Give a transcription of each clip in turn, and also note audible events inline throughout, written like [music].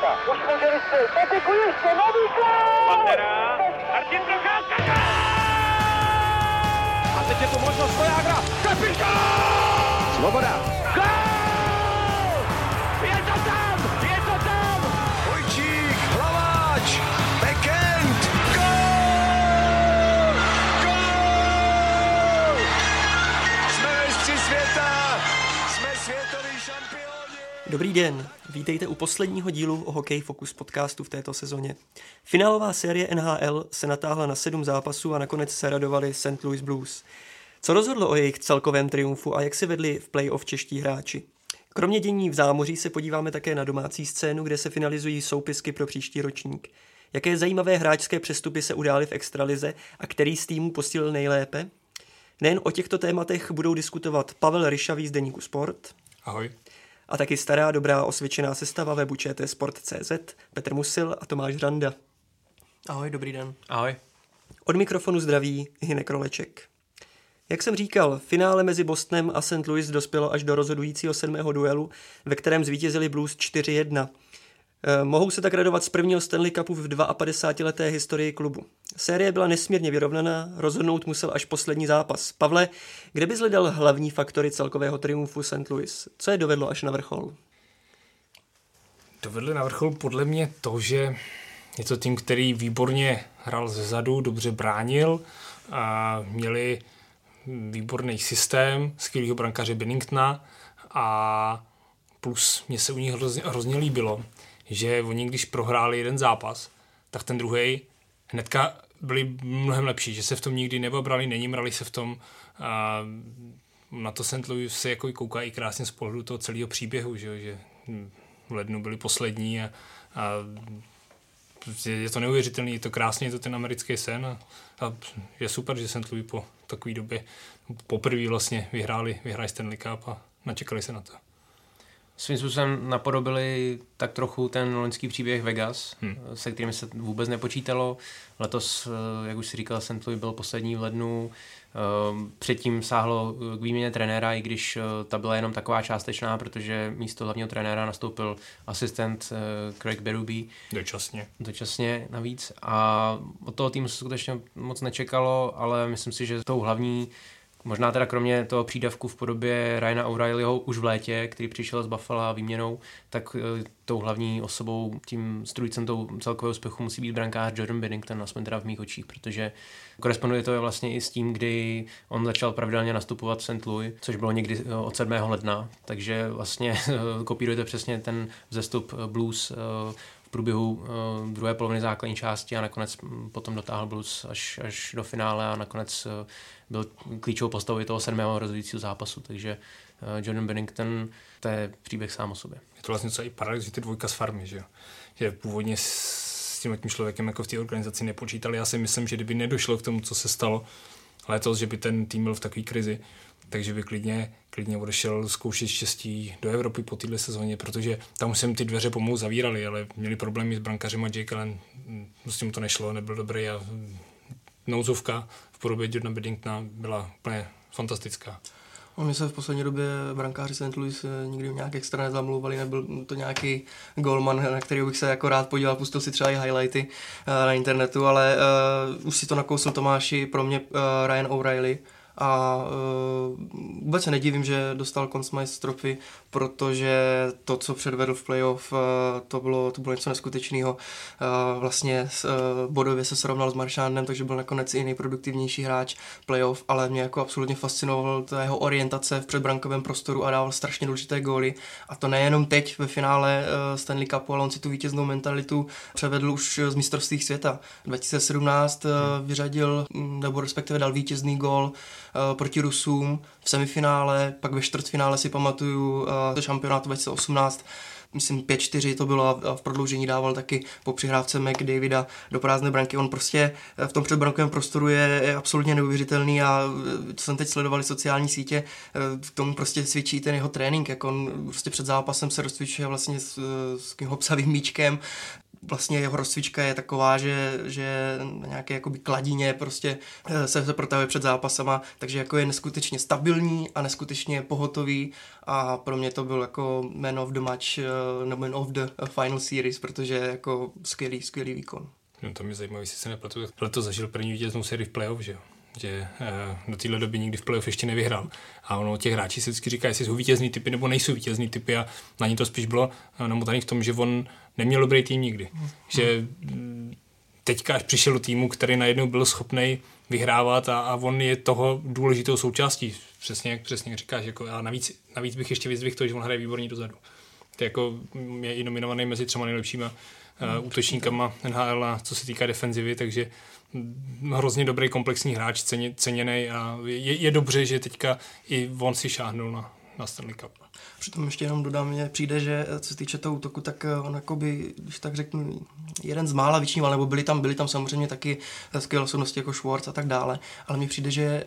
Procházka. Už může vystřelit. Patiku ještě, nový gol! Pantera, Martin Procházka, A teď je tu možnost Vojágra. Kapitán! Svoboda. Dobrý den, vítejte u posledního dílu o Hokej Focus podcastu v této sezóně. Finálová série NHL se natáhla na sedm zápasů a nakonec se radovali St. Louis Blues. Co rozhodlo o jejich celkovém triumfu a jak se vedli v playoff čeští hráči? Kromě dění v zámoří se podíváme také na domácí scénu, kde se finalizují soupisky pro příští ročník. Jaké zajímavé hráčské přestupy se udály v extralize a který z týmů posílil nejlépe? Nejen o těchto tématech budou diskutovat Pavel Ryšavý z Deníku Sport, Ahoj. A taky stará dobrá osvědčená sestava webu ČT Sport.cz, Petr Musil a Tomáš Randa. Ahoj, dobrý den. Ahoj. Od mikrofonu zdraví Hinek Roleček. Jak jsem říkal, finále mezi Bostonem a St. Louis dospělo až do rozhodujícího sedmého duelu, ve kterém zvítězili Blues 4-1. Eh, Mohou se tak radovat z prvního Stanley Cupu v 52-leté historii klubu. Série byla nesmírně vyrovnaná, rozhodnout musel až poslední zápas. Pavle, kde bys hledal hlavní faktory celkového triumfu St. Louis? Co je dovedlo až na vrchol? Dovedli na vrchol podle mě to, že je to tým, který výborně hrál ze zadu, dobře bránil a měli výborný systém, skvělého brankáře Benningtona a plus mě se u nich hrozně, hrozně líbilo, že oni když prohráli jeden zápas, tak ten druhý hnedka byli mnohem lepší, že se v tom nikdy nebabrali, nenimrali se v tom a na to St. Louis se jako kouká i krásně z pohledu toho celého příběhu, že, že v lednu byli poslední a, a je, to neuvěřitelný, je to krásně, je to ten americký sen a, a je super, že St. Louis po takové době poprvé vlastně vyhráli, vyhráli Stanley Cup a načekali se na to. Svým způsobem napodobili tak trochu ten loňský příběh Vegas, hmm. se kterým se vůbec nepočítalo. Letos, eh, jak už si říkal, St. Louis byl poslední v lednu. Eh, Předtím sáhlo k výměně trenéra, i když eh, ta byla jenom taková částečná, protože místo hlavního trenéra nastoupil asistent Craig Berube. Dočasně. Dočasně navíc. A od toho týmu se skutečně moc nečekalo, ale myslím si, že tou hlavní Možná teda kromě toho přídavku v podobě Ryana O'Reillyho už v létě, který přišel z Buffalo výměnou, tak e, tou hlavní osobou, tím strujcem tou celkového úspěchu musí být brankář Jordan Binnington, aspoň teda v mých očích, protože koresponduje to vlastně i s tím, kdy on začal pravidelně nastupovat v St. Louis, což bylo někdy e, od 7. ledna, takže vlastně e, kopírujete přesně ten vzestup blues v průběhu uh, druhé poloviny základní části a nakonec potom dotáhl Blues až, až do finále a nakonec uh, byl klíčovou postavou toho sedmého rozhodujícího zápasu, takže uh, Jordan Bennington, to je příběh sám o sobě. Je to vlastně celý paradox, že ty dvojka z farmy, že? Že původně s tím tím člověkem jako v té organizaci nepočítali. Já si myslím, že kdyby nedošlo k tomu, co se stalo letos, že by ten tým byl v takové krizi, takže by klidně, klidně odešel zkoušet štěstí do Evropy po této sezóně, protože tam jsem ty dveře pomalu zavírali, ale měli problémy s brankařem a Jake Allen, s tím to nešlo, nebyl dobrý a nouzovka v podobě Jordana Beddingtona byla úplně fantastická. Oni se v poslední době brankáři St. Louis eh, nikdy nějak extra nezamlouvali, nebyl to nějaký golman, na který bych se jako rád podíval, pustil si třeba i highlighty uh, na internetu, ale uh, už si to nakousl Tomáši, pro mě uh, Ryan O'Reilly, a uh, vůbec se nedivím, že dostal Consmice Trophy, protože to, co předvedl v playoff, uh, to, bylo, to bylo něco neskutečného. Uh, vlastně uh, bodově se srovnal s Maršánem, takže byl nakonec i nejproduktivnější hráč playoff, ale mě jako absolutně fascinoval ta jeho orientace v předbrankovém prostoru a dával strašně důležité góly. A to nejenom teď ve finále uh, Stanley Cupu, ale on si tu vítěznou mentalitu převedl už z mistrovství světa. 2017 uh, vyřadil, nebo respektive dal vítězný gól proti Rusům v semifinále, pak ve čtvrtfinále si pamatuju uh, šampionátu 2018, myslím 5-4 to bylo a v prodloužení dával taky po přihrávce McDavida do prázdné branky. On prostě v tom předbrankovém prostoru je, absolutně neuvěřitelný a co jsem teď sledovali sociální sítě, k tomu prostě svědčí ten jeho trénink, jak on prostě před zápasem se rozcvičuje vlastně s, s tím hopsavým míčkem, vlastně jeho rozcvička je taková, že, že na nějaké jakoby kladině prostě eh, se, se protahuje před zápasama, takže jako je neskutečně stabilní a neskutečně pohotový a pro mě to byl jako man of the match, eh, nebo man of the final series, protože jako skvělý, skvělý výkon. No to mě zajímavé, jestli se nepletu, letos zažil první vítěznou sérii v playoff, že jo? že do téhle doby nikdy v playoff ještě nevyhrál. A ono těch hráčí se vždycky říká, jestli jsou vítězný typy nebo nejsou vítězný typy a na ní to spíš bylo namotaný v tom, že on neměl dobrý tým nikdy. Že mm, teďka až přišel do týmu, který najednou byl schopný vyhrávat a, a on je toho důležitou součástí. Přesně jak, přesně říkáš. Jako, a navíc, navíc bych ještě vyzvihl to, že on hraje výborně dozadu. To je, jako, je i nominovaný mezi třema nejlepšíma uh, útočníkama NHL a co se týká defenzivy, takže hrozně dobrý komplexní hráč, ceně, ceněný a je, je dobře, že teďka i on si šáhnul na, na Stanley Cup. Přitom ještě jenom dodám, mně přijde, že co se týče toho útoku, tak eh, on jakoby, když tak řeknu, jeden z mála vyčníval, nebo byli tam, byli tam samozřejmě taky skvělé osobnosti jako Schwartz a tak dále, ale mně přijde, že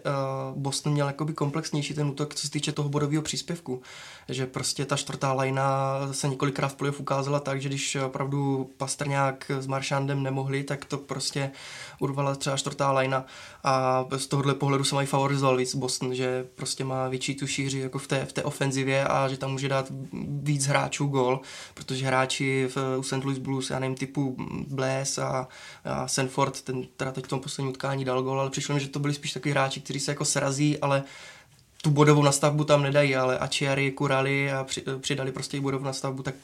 Boston měl jakoby komplexnější ten útok, co se týče toho bodového příspěvku, že prostě ta čtvrtá lajna se několikrát v playoff ukázala tak, že když opravdu Pastrňák s Maršandem nemohli, tak to prostě urvala třeba čtvrtá lajna. A z tohohle pohledu se mají favorizoval víc Boston, že prostě má větší tu šíři jako v té, v té ofenzivě a že tam může dát víc hráčů gol, protože hráči v, u St. Louis Blues, já nevím, typu Blaise a, a Sanford, ten teda teď v tom posledním utkání dal gol, ale přišlo mi, že to byli spíš takový hráči, kteří se jako srazí, ale tu bodovou nastavbu tam nedají, ale Ačiary, Kurali a při, přidali prostě i bodovou nastavbu, tak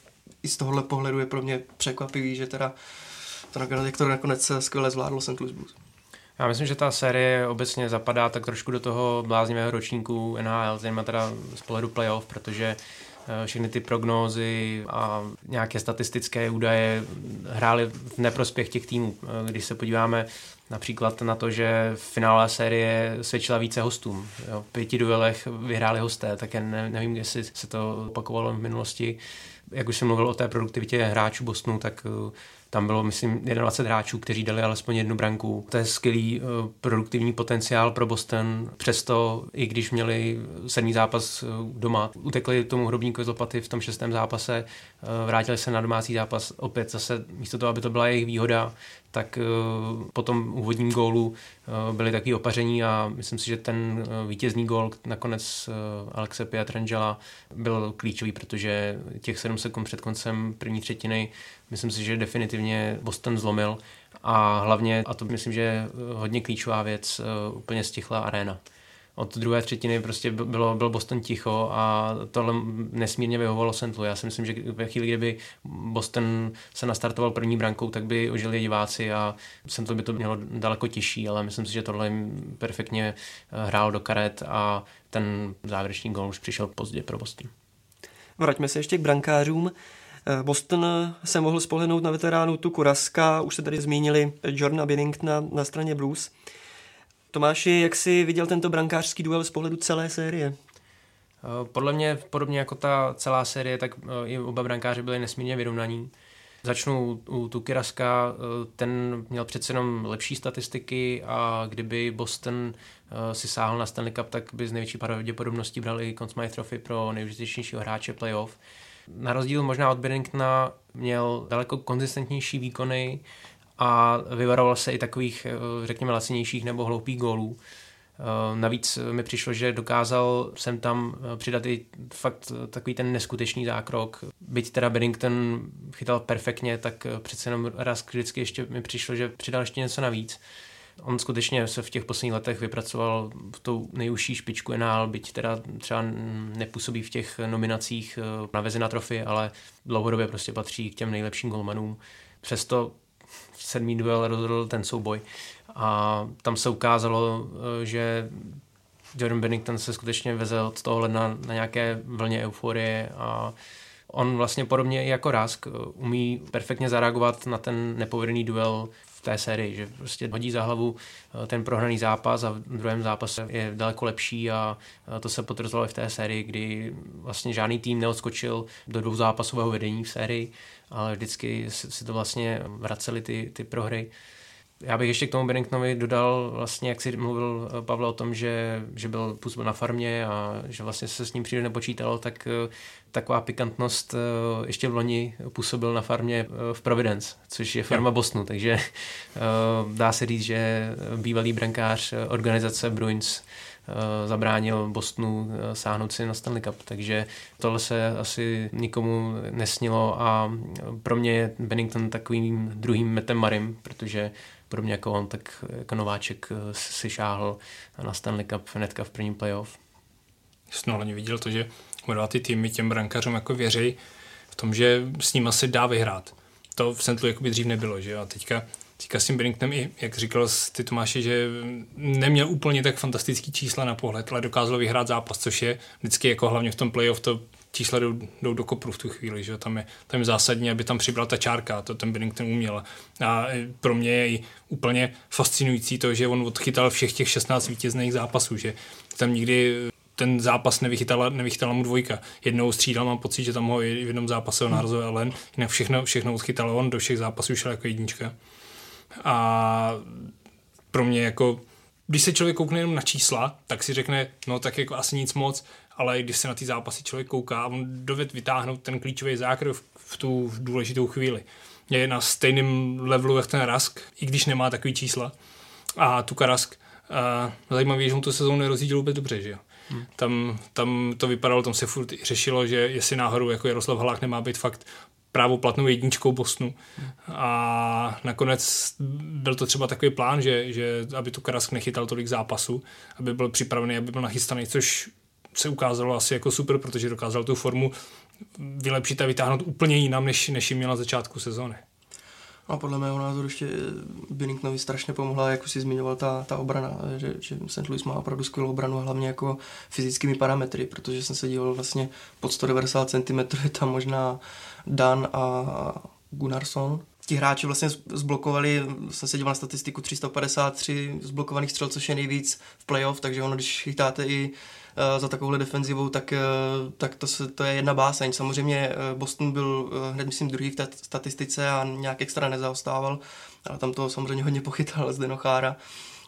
i z tohohle pohledu je pro mě překvapivý, že teda to nakonec, jak to nakonec skvěle zvládlo St. Louis Blues. Já myslím, že ta série obecně zapadá tak trošku do toho bláznivého ročníku NHL, zejména teda z pohledu playoff, protože eh, všechny ty prognózy a nějaké statistické údaje hrály v neprospěch těch týmů. Eh, když se podíváme například na to, že v finále série svědčila více hostům. Jo, v pěti duelech vyhráli hosté, tak ne, nevím, jestli se to opakovalo v minulosti. Jak už jsem mluvil o té produktivitě hráčů Bostonu, tak eh, tam bylo, myslím, 21 hráčů, kteří dali alespoň jednu branku. To je skvělý uh, produktivní potenciál pro Boston. Přesto, i když měli sedmý zápas uh, doma, utekli tomu hrobníku z lopaty v tom šestém zápase, uh, vrátili se na domácí zápas opět zase místo toho, aby to byla jejich výhoda, tak po tom úvodním gólu byli taky opaření a myslím si, že ten vítězný gól nakonec Alexe Pietrangela byl klíčový, protože těch 7 sekund před koncem první třetiny myslím si, že definitivně Boston zlomil. A hlavně, a to myslím, že je hodně klíčová věc, úplně stichla arena od druhé třetiny prostě bylo, byl Boston ticho a tohle nesmírně vyhovovalo Sentlu. Já si myslím, že ve chvíli, kdyby Boston se nastartoval první brankou, tak by ožili diváci a Sentlu by to mělo daleko těžší, ale myslím si, že tohle jim perfektně eh, hrál do karet a ten závěrečný gol už přišel pozdě pro Boston. Vraťme se ještě k brankářům. Eh, Boston se mohl spolehnout na veteránu Tuku Raska, už se tady zmínili Jordana Binningtona na straně Blues. Tomáši, jak jsi viděl tento brankářský duel z pohledu celé série? Eh, podle mě, podobně jako ta celá série, tak eh, i oba brankáři byli nesmírně vyrovnaní. Začnu u Tukiraska, eh, ten měl přece jenom lepší statistiky a kdyby Boston si sáhl na Stanley Cup, tak by z největší pravděpodobností brali Conn Smythe Trophy pro nejužitečnějšího hráče playoff. Na rozdíl možná od Binningtona měl daleko konzistentnější výkony, a vyvaroval se i takových, eh, řekněme, lacinějších nebo hloupých gólů. Eh, navíc mi přišlo, že dokázal jsem tam eh, přidat i fakt takový ten neskutečný zákrok. Byť teda Beddington chytal perfektně, tak přece jenom raz vždycky ještě mi přišlo, že přidal ještě něco navíc. On skutečně se v těch posledních letech vypracoval v tou nejužší špičku NL, byť teda třeba nepůsobí v těch nominacích na Vezina trofy, ale dlouhodobě prostě patří k těm nejlepším golmanům. Přesto sedmý duel rozhodl ten souboj. A tam se ukázalo, eh, že Jordan Bennington se skutečně vezl od toho ledna na nějaké vlně euforie a on vlastně podobně jako Rask eh, umí perfektně zareagovat na ten nepovedený duel v té sérii, že prostě hodí za hlavu eh, ten prohraný zápas a v druhém zápase je daleko lepší a to se potvrzovalo i v té sérii, kdy vlastně žádný tým neodskočil do dvou zápasového vedení v sérii ale vždycky si to vlastně vraceli ty, ty prohry. Já bych ještě k tomu Benningtonovi dodal, vlastně, jak si mluvil eh, Pavel o tom, že, že byl působil na farmě a že vlastně se s ním příliš nepočítalo, tak eh, taková pikantnost eh, ještě v loni působil na farmě v Providence, což je farma Bostonu, takže dá se říct, že bývalý brankář organizace Bruins zabránil Bostonu sáhnout si na Stanley Cup, takže tohle se asi nikomu nesnilo a pro mě je Bennington takovým druhým Metem Marim, protože podobně jako on, tak jako nováček eh, si šáhl na Stanley Cup hnedka v prvním playoff. Jsem hlavně viděl to, že oba ty týmy těm brankářům jako věří v tom, že s ním asi dá vyhrát. To v Sentlu jakoby dřív nebylo, že jo? A teďka, teďka s tím Benningtonem i, jak říkal ty Tomáši, že neměl úplně tak fantastický čísla na pohled, ale dokázal vyhrát zápas, což je vždycky jako hlavně v tom playoff to čísla jdou, jdou do kopru v tu chvíli, že tam je, tam je zásadní, aby tam přibyla ta čárka, to ten Bennington uměl. A pro mě je i úplně fascinující to, že on odchytal všech těch 16 vítězných zápasů, že tam nikdy ten zápas nevychytala, nevychytala mu dvojka. Jednou střídal, mám pocit, že tam ho v jednom zápase ho nahrazoval Ellen, jinak všechno, všechno odchytal on, do všech zápasů šel jako jednička. A pro mě jako když se člověk koukne jenom na čísla, tak si řekne, no tak jako asi nic moc, ale když se na ty zápasy člověk kouká, on doved vytáhnout ten klíčový zákrok v tu důležitou chvíli. Je na stejném levelu jak ten Rask, i když nemá takový čísla. A tu Rask, uh, zajímavé že mu tu sezónu nerozjížděl vůbec dobře, že jo. Hmm. Tam, tam to vypadalo, tam se furt řešilo, že jestli náhodou jako Jaroslav Halák nemá být fakt právoplatnou jedničkou Bosnu. A nakonec byl to třeba takový plán, že, že aby tu Karask nechytal tolik zápasů, aby byl připravený, aby byl nachystaný, což se ukázalo asi jako super, protože dokázal tu formu vylepšit a vytáhnout úplně jinam, než, než jim měla na začátku sezóny. A podle mého názoru ještě Binningtonovi strašně pomohla, jak už si zmiňoval, ta, ta obrana, že, že St. Louis má opravdu skvělou obranu, hlavně jako fyzickými parametry, protože jsem se díval vlastně pod 190 cm, je tam možná Dan a Gunnarsson. Ti hráči vlastně zblokovali, jsem se díval na statistiku 353 zblokovaných střel, což je nejvíc v playoff, takže ono, když chytáte i za takovouhle defenzivou, tak, uh, tak to, se, to je jedna báseň. Samozřejmě uh, Boston byl hned, myslím, druhý v té statistice a nějak extra nezaostával, ale tam to samozřejmě hodně pochytal z Denochára.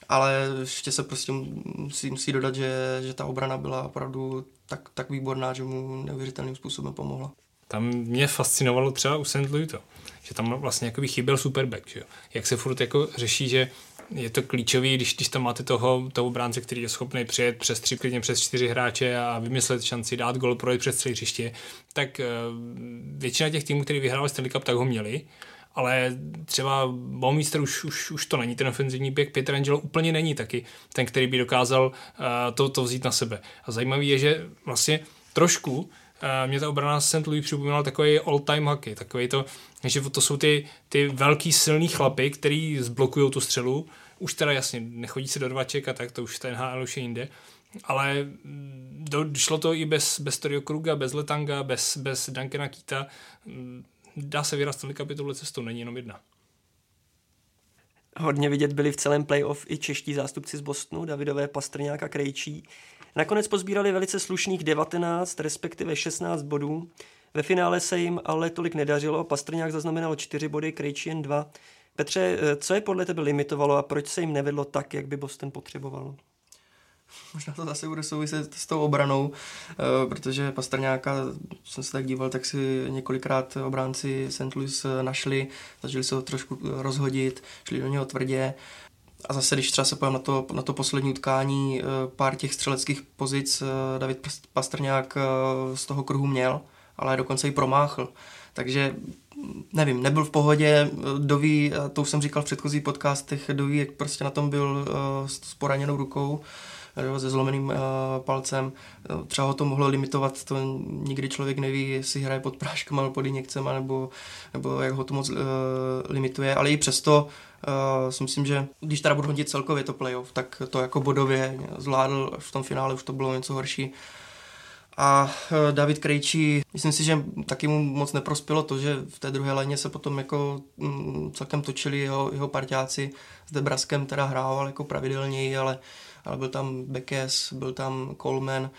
Ale ještě se prostě musí, musí dodat, že, že ta obrana byla opravdu tak, tak výborná, že mu neuvěřitelným způsobem pomohla. Tam mě fascinovalo třeba u St. Louis to, že tam vlastně jako chyběl superback, že jo? Jak se furt jako řeší, že je to klíčový, když, když tam máte toho, toho obránce, který je schopný přijet přes tři, klidně přes čtyři hráče a vymyslet šanci, dát gol, projet přes celé hřiště, tak uh, většina těch týmů, který vyhráli Stanley Cup, tak ho měli, ale třeba Baumeister už, už, už to není ten ofenzivní běh, Petr Angelo úplně není taky ten, který by dokázal uh, to, to vzít na sebe. A zajímavý je, že vlastně trošku mě ta obrana St. Louis připomínala takový all-time hockey, takový to, že to jsou ty, ty velký silný chlapy, který zblokují tu střelu, už teda jasně, nechodí se do dvaček a tak, to už ten NHL už je jinde, ale do, šlo to i bez, bez Torio Kruga, bez Letanga, bez, bez Duncana Kita, dá se vyrast Stanley Cup touhle cestou, není jenom jedna. Hodně vidět byli v celém playoff i čeští zástupci z Bostonu, Davidové Pastrňák a Krejčí. Nakonec pozbírali velice slušných 19, respektive 16 bodů. Ve finále se jim ale tolik nedařilo, Pastrňák zaznamenal 4 body, Krejčí jen 2. Petře, co je podle tebe limitovalo a proč se jim nevedlo tak, jak by Boston potřeboval? Možná to zase bude souviset s tou obranou, eh, protože Pastrňáka, jsem se tak díval, tak si několikrát obránci St. Louis našli, začali se ho trošku rozhodit, šli do něho tvrdě a zase, když třeba se pojím na to, na to poslední utkání, eh, pár těch střeleckých pozic eh, David Pastrňák eh, z toho kruhu měl, ale dokonce i promáchl. Takže nevím, nebyl v pohodě, doví, to už jsem říkal v předchozích podcastech, doví, jak prostě na tom byl s poraněnou rukou, se zlomeným palcem. Třeba ho to mohlo limitovat, to nikdy člověk neví, jestli hraje pod práškama nebo pod injekcema, nebo, nebo jak ho to moc limituje, ale i přesto Uh, si myslím, že když teda budu hodit celkově to playoff, tak to jako bodově zvládl, v tom finále už to bylo něco horší. A uh, David Krejčí, myslím si, že taky mu moc neprospělo to, že v té druhé léně se potom jako mm, celkem točili jeho, jeho partiáci. S Debraskem teda hrával jako pravidelněji, ale, ale byl tam Bekes, byl tam Coleman,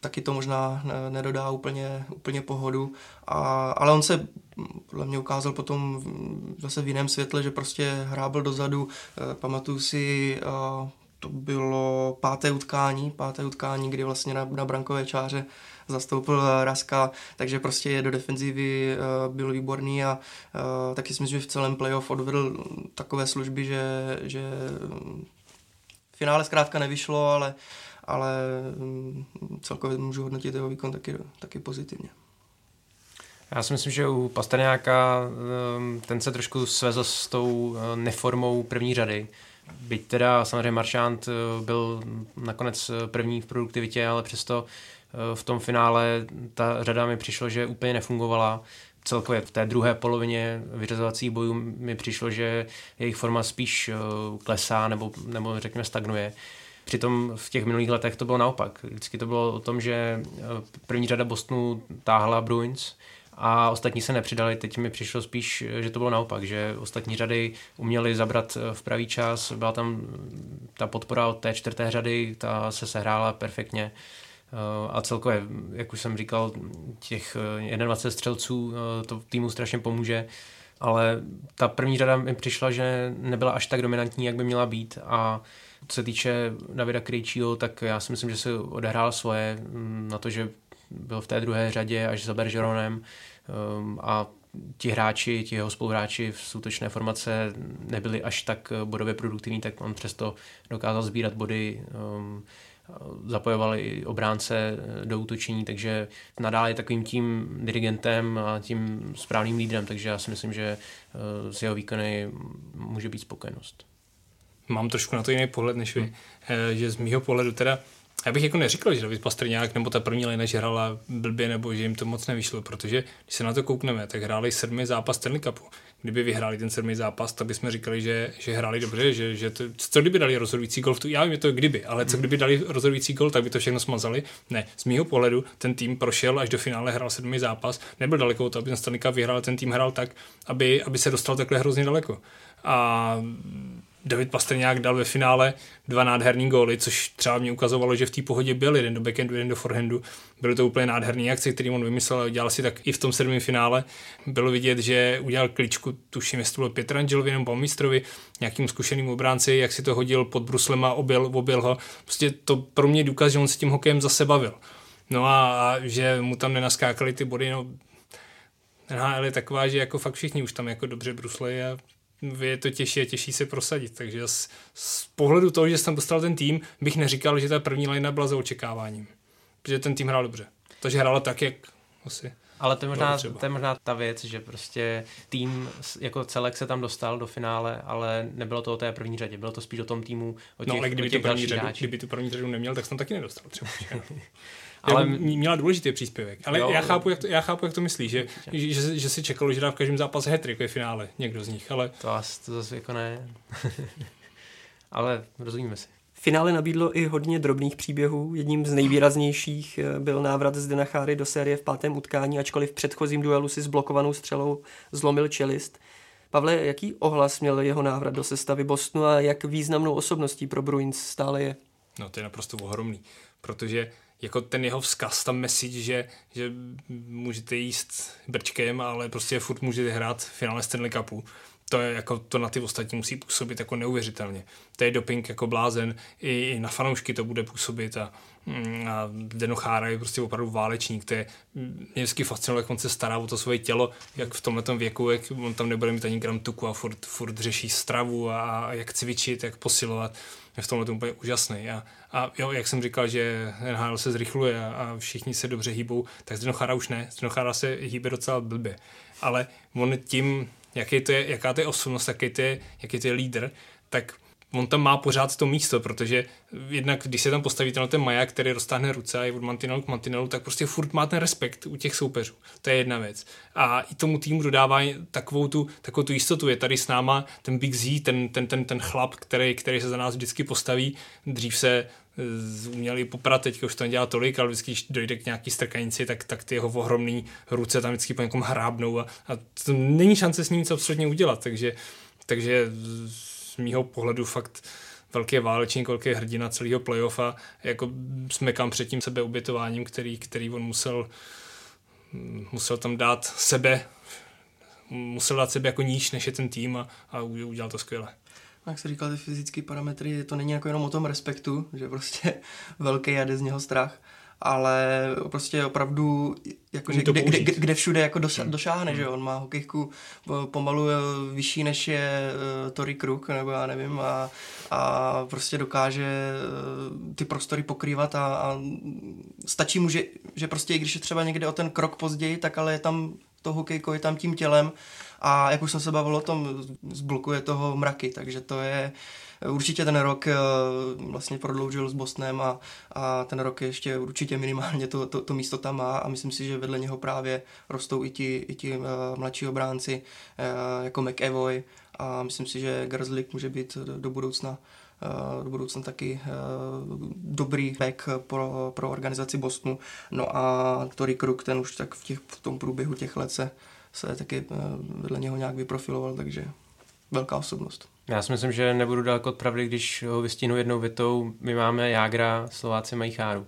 taky to možná nedodá úplně, úplně pohodu, a, ale on se podle mě ukázal potom zase v jiném světle, že prostě hrábl dozadu, pamatuju si to bylo páté utkání, páté utkání, kdy vlastně na, na brankové čáře zastoupil Raska, takže prostě do defenzivy uh, byl výborný a taky si myslím, že v celém playoff odvedl takové služby, že, že finále zkrátka nevyšlo, ale, ale um, celkově můžu hodnotit jeho výkon taky, taky pozitivně. Já si myslím, že u Pasterňáka ten se trošku svezl s tou neformou první řady. Byť teda samozřejmě Maršant byl nakonec první v produktivitě, ale přesto Eh, v tom finále ta řada mi přišlo, že úplně nefungovala. Celkově v té druhé polovině vyřazovacích bojů mi přišlo, že jejich forma spíš eh, klesá nebo, nebo řekněme stagnuje. Přitom v těch minulých letech to bylo naopak. Vždycky to bylo o tom, že eh, první řada Bostonu táhla Bruins a ostatní se nepřidali. Teď mi přišlo spíš, že to bylo naopak, že ostatní řady uměli zabrat v pravý čas, byla tam ta podpora od té čtvrté řady, ta se sehrála perfektně. A celkově, jak už jsem říkal, těch 21 eh, střelců eh, to týmu strašně pomůže, ale ta první řada mi přišla, že nebyla až tak dominantní, jak by měla být. A co se týče Davida Krejčího, tak já si myslím, že se odehrál svoje mm, na to, že byl v té druhé řadě až za Bergeronem. Ehm, a ti hráči, ti jeho spoluhráči v soutočné formace nebyli až tak bodově produktivní, tak on přesto dokázal sbírat body. Um, zapojovali obránce do útočení, takže nadále je takovým tím dirigentem a tím správným lídrem, takže já si myslím, že eh, z jeho výkony může být spokojenost. Mám trošku na to jiný pohled než vy, hmm. že z mýho pohledu teda já bych jako neříkal, že David Pastrňák nebo ta první lina, že hrála blbě nebo že jim to moc nevyšlo, protože když se na to koukneme, tak hráli sedmý zápas Stanley Cupu. Kdyby vyhráli ten sedmý zápas, tak bychom říkali, že, že hráli dobře, že, že to, co kdyby dali rozhodující gol tu, já vím, je to kdyby, ale co kdyby dali rozhodující gol, tak by to všechno smazali. Ne, z mýho pohledu ten tým prošel až do finále, hrál sedmý zápas, nebyl daleko to, aby ten Stanley Cup vyhrál, ten tým hrál tak, aby, aby se dostal takhle hrozně daleko. A David Pastrňák dal ve finále dva nádherný góly, což třeba mě ukazovalo, že v té pohodě byl jeden do backhandu, jeden do forehandu. Byly to úplně nádherný akce, který on vymyslel a udělal si tak i v tom sedmém finále. Bylo vidět, že udělal kličku, tuším, jestli to byl Pietrangelovi nebo Palmistrovi, nějakým zkušeným obránci, jak si to hodil pod bruslem a objel, objel ho. Prostě to pro mě důkaz, že on se tím hokejem zase bavil. No a, a že mu tam nenaskákaly ty body, no NHL je taková, že jako fakt všichni už tam jako dobře bruslejí a je to těžší a těžší se prosadit. Takže z, z pohledu toho, že jsem dostal ten tým, bych neříkal, že ta první lina byla za očekáváním. Protože ten tým hrál dobře. Takže hrála tak, jak asi ale to je, možná, to je možná ta věc, že prostě tým jako celek se tam dostal do finále, ale nebylo to o té první řadě, bylo to spíš o tom týmu, o těch, no, ale kdyby, o těch tu první řadu, kdyby tu první řadu neměl, tak jsem taky nedostal třeba. [laughs] ale měla důležitý příspěvek. Ale jo, já, chápu, jak to, já chápu, jak to myslíš, že, že, že, že, si čekalo, že dá v každém zápase hetrik ve finále, někdo z nich, ale... To, asi, to zase jako ne. [laughs] ale rozumíme si. Finále nabídlo i hodně drobných příběhů. Jedním z nejvýraznějších eh, byl návrat z Denacháry do série v pátém utkání, ačkoliv v předchozím duelu si s blokovanou střelou zlomil čelist. Pavle, jaký ohlas měl jeho návrat do sestavy Bostonu a jak významnou osobností pro Bruins stále je? No to je naprosto ohromný, protože jako ten jeho vzkaz, tam message, že, že můžete jíst brčkem, ale prostě furt můžete hrát v finále Stanley Cupu, to, je jako, to na ty ostatní musí působit jako neuvěřitelně. To je doping jako blázen, i, i na fanoušky to bude působit a, mm, a Denochára je prostě opravdu válečník, to je mě vždycky fascinovalo, jak on se stará o to svoje tělo, jak v tomhle věku, jak on tam nebude mít ani gram tuku a furt, furt řeší stravu a, a jak cvičit, jak posilovat je v tomhle tom úplně úžasný. A, a jo, jak jsem říkal, že NHL se zrychluje a, a všichni se dobře hýbou, tak Zdenochara už ne. Zdenochara se hýbe docela blbě. Ale on tím, jaký to je, jaká to je osobnost, jaký to je, jaký to je lídr, tak on tam má pořád to místo, protože jednak, když se tam postaví ten, ten maják, který roztáhne ruce a je od mantinelu k mantinelu, tak prostě furt má ten respekt u těch soupeřů. To je jedna věc. A i tomu týmu dodává takovou tu, takovou tu jistotu. Je tady s náma ten Big Z, ten, ten, ten, ten chlap, který, který se za nás vždycky postaví. Dřív se uměli poprat, teď už to nedělá tolik, ale vždycky, když dojde k nějaký strkanici, tak, tak ty jeho ohromné ruce tam vždycky po někom hrábnou a, a to není šance s ním nic absolutně udělat, takže, takže z mýho pohledu fakt velký válečník, velký hrdina celého playoff a jako jsme kam před tím sebeobětováním, který, který on musel, musel tam dát sebe, musel dát sebe jako níž, než je ten tým a, a udělal to skvěle jak se říkal, ty fyzické parametry, to není jako jenom o tom respektu, [laughs] že prostě velký a jde z něho strach, ale prostě opravdu, jakože kde, kde, kde, všude jako dosa, hmm. došáhne, hmm. že on má hokejku pomalu eh, vyšší než je uh, Tory Kruk, nebo já nevím, a, a prostě dokáže uh, ty prostory pokrývat a, a stačí mu, že, že prostě i když je třeba někde o ten krok později, tak ale je tam to hokejko, je tam tím tělem a jak už jsem se bavil o tom, zblokuje toho mraky, takže to je určitě ten rok eh, vlastně prodloužil s Bostonem a, a ten rok ještě určitě minimálně to, to, to místo tam má a myslím si, že vedle něho právě rostou i ti, i ti uh, mladší obránci uh, jako McEvoy a myslím si, že Gerslik může být do, do budoucna do budoucna taky dobrý back pro, pro organizaci Bostonu. No a Tory Kruk, ten už tak v, těch, v tom průběhu těch let se se taky eh, vedle něho nějak vyprofiloval, takže velká osobnost. Já si myslím, že nebudu daleko od pravdy, když ho vystínu jednou větou. My máme Jágra, Slováci mají cháru.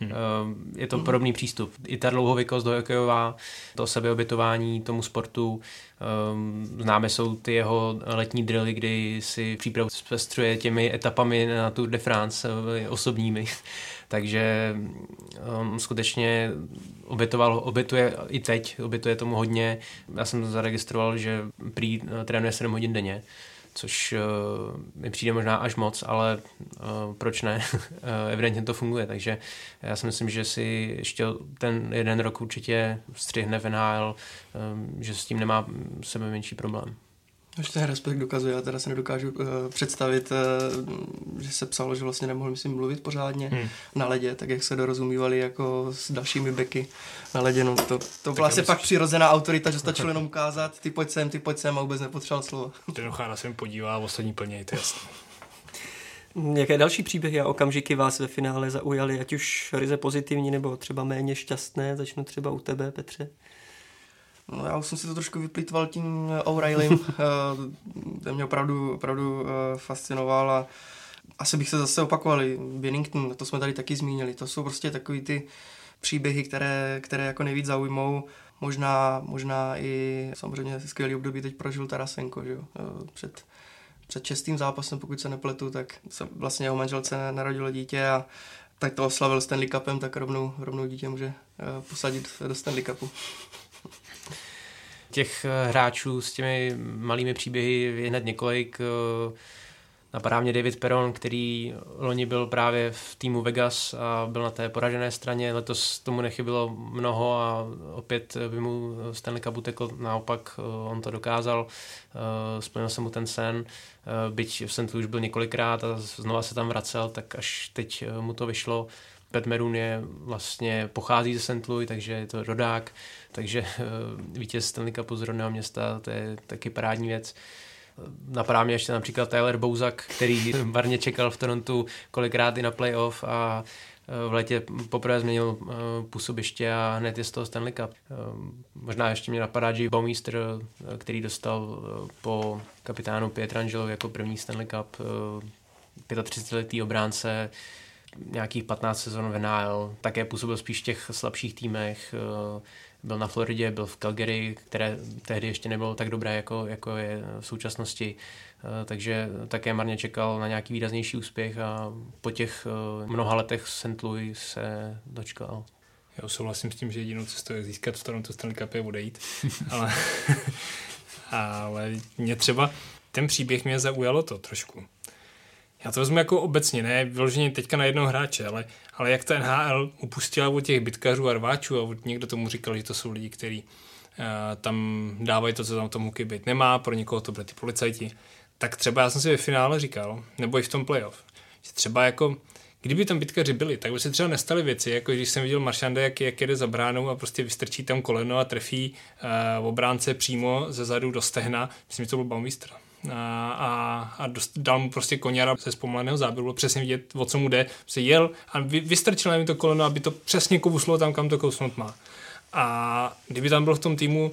Hmm. Eh, je to hmm. podobný přístup. I ta dlouhověkost hokejová, to sebeobětování tomu sportu. Eh, známe jsou ty jeho letní drily, kdy si přípravu zpestřuje těmi etapami na Tour de France osobními. Takže um, skutečně obětoval, obětuje i teď, obětuje tomu hodně. Já jsem zaregistroval, že prý uh, trénuje 7 hodin denně, což uh, mi přijde možná až moc, ale uh, proč ne? [laughs] evidentně to funguje, takže já si myslím, že si ještě ten jeden rok určitě střihne v NHL, um, že s tím nemá sebe menší problém. Až ten respekt dokazuje, já teda se nedokážu uh, představit, uh, že se psalo, že vlastně nemohl, myslím, mluvit pořádně hmm. na ledě, tak jak se dorozumívali jako s dalšími beky na ledě. No, to, to byla asi pak přirozená autorita, že stačilo jenom ukázat, ty pojď sem, ty pojď sem a vůbec nepotřeboval slovo. Ten ochrana se mi podívá a ostatní plně, to jasné. Jaké další příběhy a okamžiky vás ve finále zaujaly, ať už ryze pozitivní nebo třeba méně šťastné? Začnu třeba u tebe, Petře. No, já už jsem si to trošku vyplýtval tím eh, O'Reillym. [laughs] Eh, ten mě opravdu, opravdu eh, fascinoval a asi bych se zase opakoval. Bennington, to jsme tady taky zmínili. To jsou prostě takový ty příběhy, které, které jako nejvíc zaujmou. Možná, možná i samozřejmě skvělý období teď prožil Tarasenko, že jo? Před, před čestým zápasem, pokud se nepletu, tak se vlastně jeho manželce narodilo dítě a tak to oslavil Stanley Cupem, tak rovnou, rovnou dítě může posadit do Stanley Cupu těch eh, hráčů s těmi malými příběhy je hned několik. Eh, napadá mě David Peron, který loni byl právě v týmu Vegas a byl na té poražené straně. Letos tomu nechybilo mnoho a opět by mu Stanley Cup utekl. Naopak eh, on to dokázal, splnil se mu ten sen. Byť v St. už byl několikrát a znova se tam vracel, tak až teď mu to vyšlo. Pat Maroon je vlastně pochází ze St. Louis, takže je to rodák, takže uh, vítěz Stanley Cupu z rodného města, to je taky parádní věc. Napadá mě ještě například Tyler Bouzak, který [laughs] varně čekal v Torontu kolikrát i na playoff a eh, v létě poprvé změnil uh, působiště a hned je z toho Stanley Cup. Možná ještě mě napadá J. Baumeister, který dostal po kapitánu Pietrangelo jako první Stanley Cup, uh, 35-letý obránce, nějakých 15 sezon v NHL, také působil spíš v těch slabších týmech, eh, byl na Floridě, byl v Calgary, které tehdy ještě nebylo tak dobré, jako, jako je v současnosti, eh, takže také marně čekal na nějaký výraznější úspěch a po těch eh, mnoha letech St. Louis se dočkal. Já souhlasím s tím, že jedinou cestou, jak získat v Toronto Stanley Cup je odejít, [laughs] ale, [laughs] ale mě třeba ten příběh mě zaujalo to trošku já to vezmu jako obecně, ne vyloženě teďka na jednoho hráče, ale, ale jak ta NHL upustila od těch bitkařů a rváčů a od někdo tomu říkal, že to jsou lidi, kteří uh, tam dávají to, co tam tomu být nemá, pro někoho to byly ty policajti, tak třeba já jsem si ve finále říkal, nebo i v tom playoff, že třeba jako kdyby tam bitkaři byli, tak by se třeba nestaly věci, jako když jsem viděl Maršande, jak, jak jede za bránou a prostě vystrčí tam koleno a trefí uh, obránce přímo ze zadu do stehna. Myslím, že to byl Baumeister a, a, dost, dal mu prostě koněra ze zpomaleného záběru, bylo přesně vidět, o co mu jde. Se jel a vy, vystrčil mi to koleno, aby to přesně kouslo tam, kam to kousnout má. A kdyby tam byl v tom týmu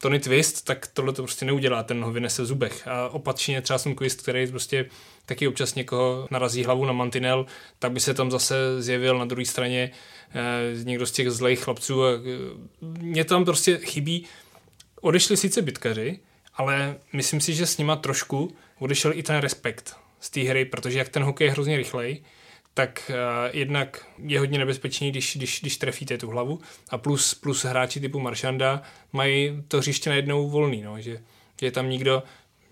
Tony Twist, tak tohle to prostě neudělá, ten ho vynese v zubech. A opačně třeba Quist, který prostě taky občas někoho narazí hlavu na mantinel, tak by se tam zase zjevil na druhé straně eh, někdo z těch zlejch chlapců. Eh, mě tam prostě chybí, odešli sice bitkaři, ale myslím si, že s nima trošku odešel i ten respekt z té hry, protože jak ten hokej je hrozně rychlej, tak uh, jednak je hodně nebezpečný, když, když, když trefíte tu hlavu a plus, plus hráči typu Maršanda mají to hřiště najednou volný, no, že, je tam nikdo,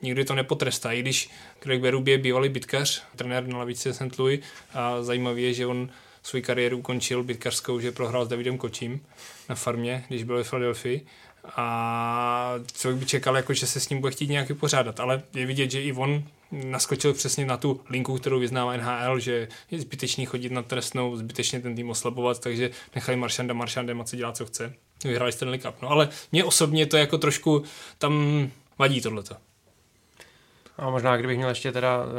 nikdo to nepotrestá, i když Greg Berube je bývalý bitkař, trenér na lavici St. Louis a zajímavý je, že on svou kariéru ukončil bitkařskou, že prohrál s Davidem Kočím na farmě, když byl ve Philadelphii a člověk by čekal, jako, že se s ním bude chtít nějak vypořádat, ale je vidět, že i on naskočil přesně na tu linku, kterou vyznává NHL, že je zbytečný chodit na trestnou, zbytečně ten tým oslabovat, takže nechali Maršanda Maršandem a co dělá, co chce. Vyhráli Stanley Cup. No ale mě osobně to jako trošku tam vadí tohleto. A možná, kdybych měl ještě teda uh,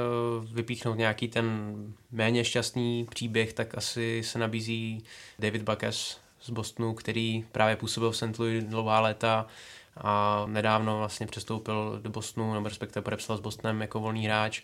vypíchnout nějaký ten méně šťastný příběh, tak asi se nabízí David Buckes z Bostonu, který právě působil v St. Louis dlouhá léta a nedávno vlastně přestoupil do Bostonu, nebo respektive podepsal s Bostonem jako volný hráč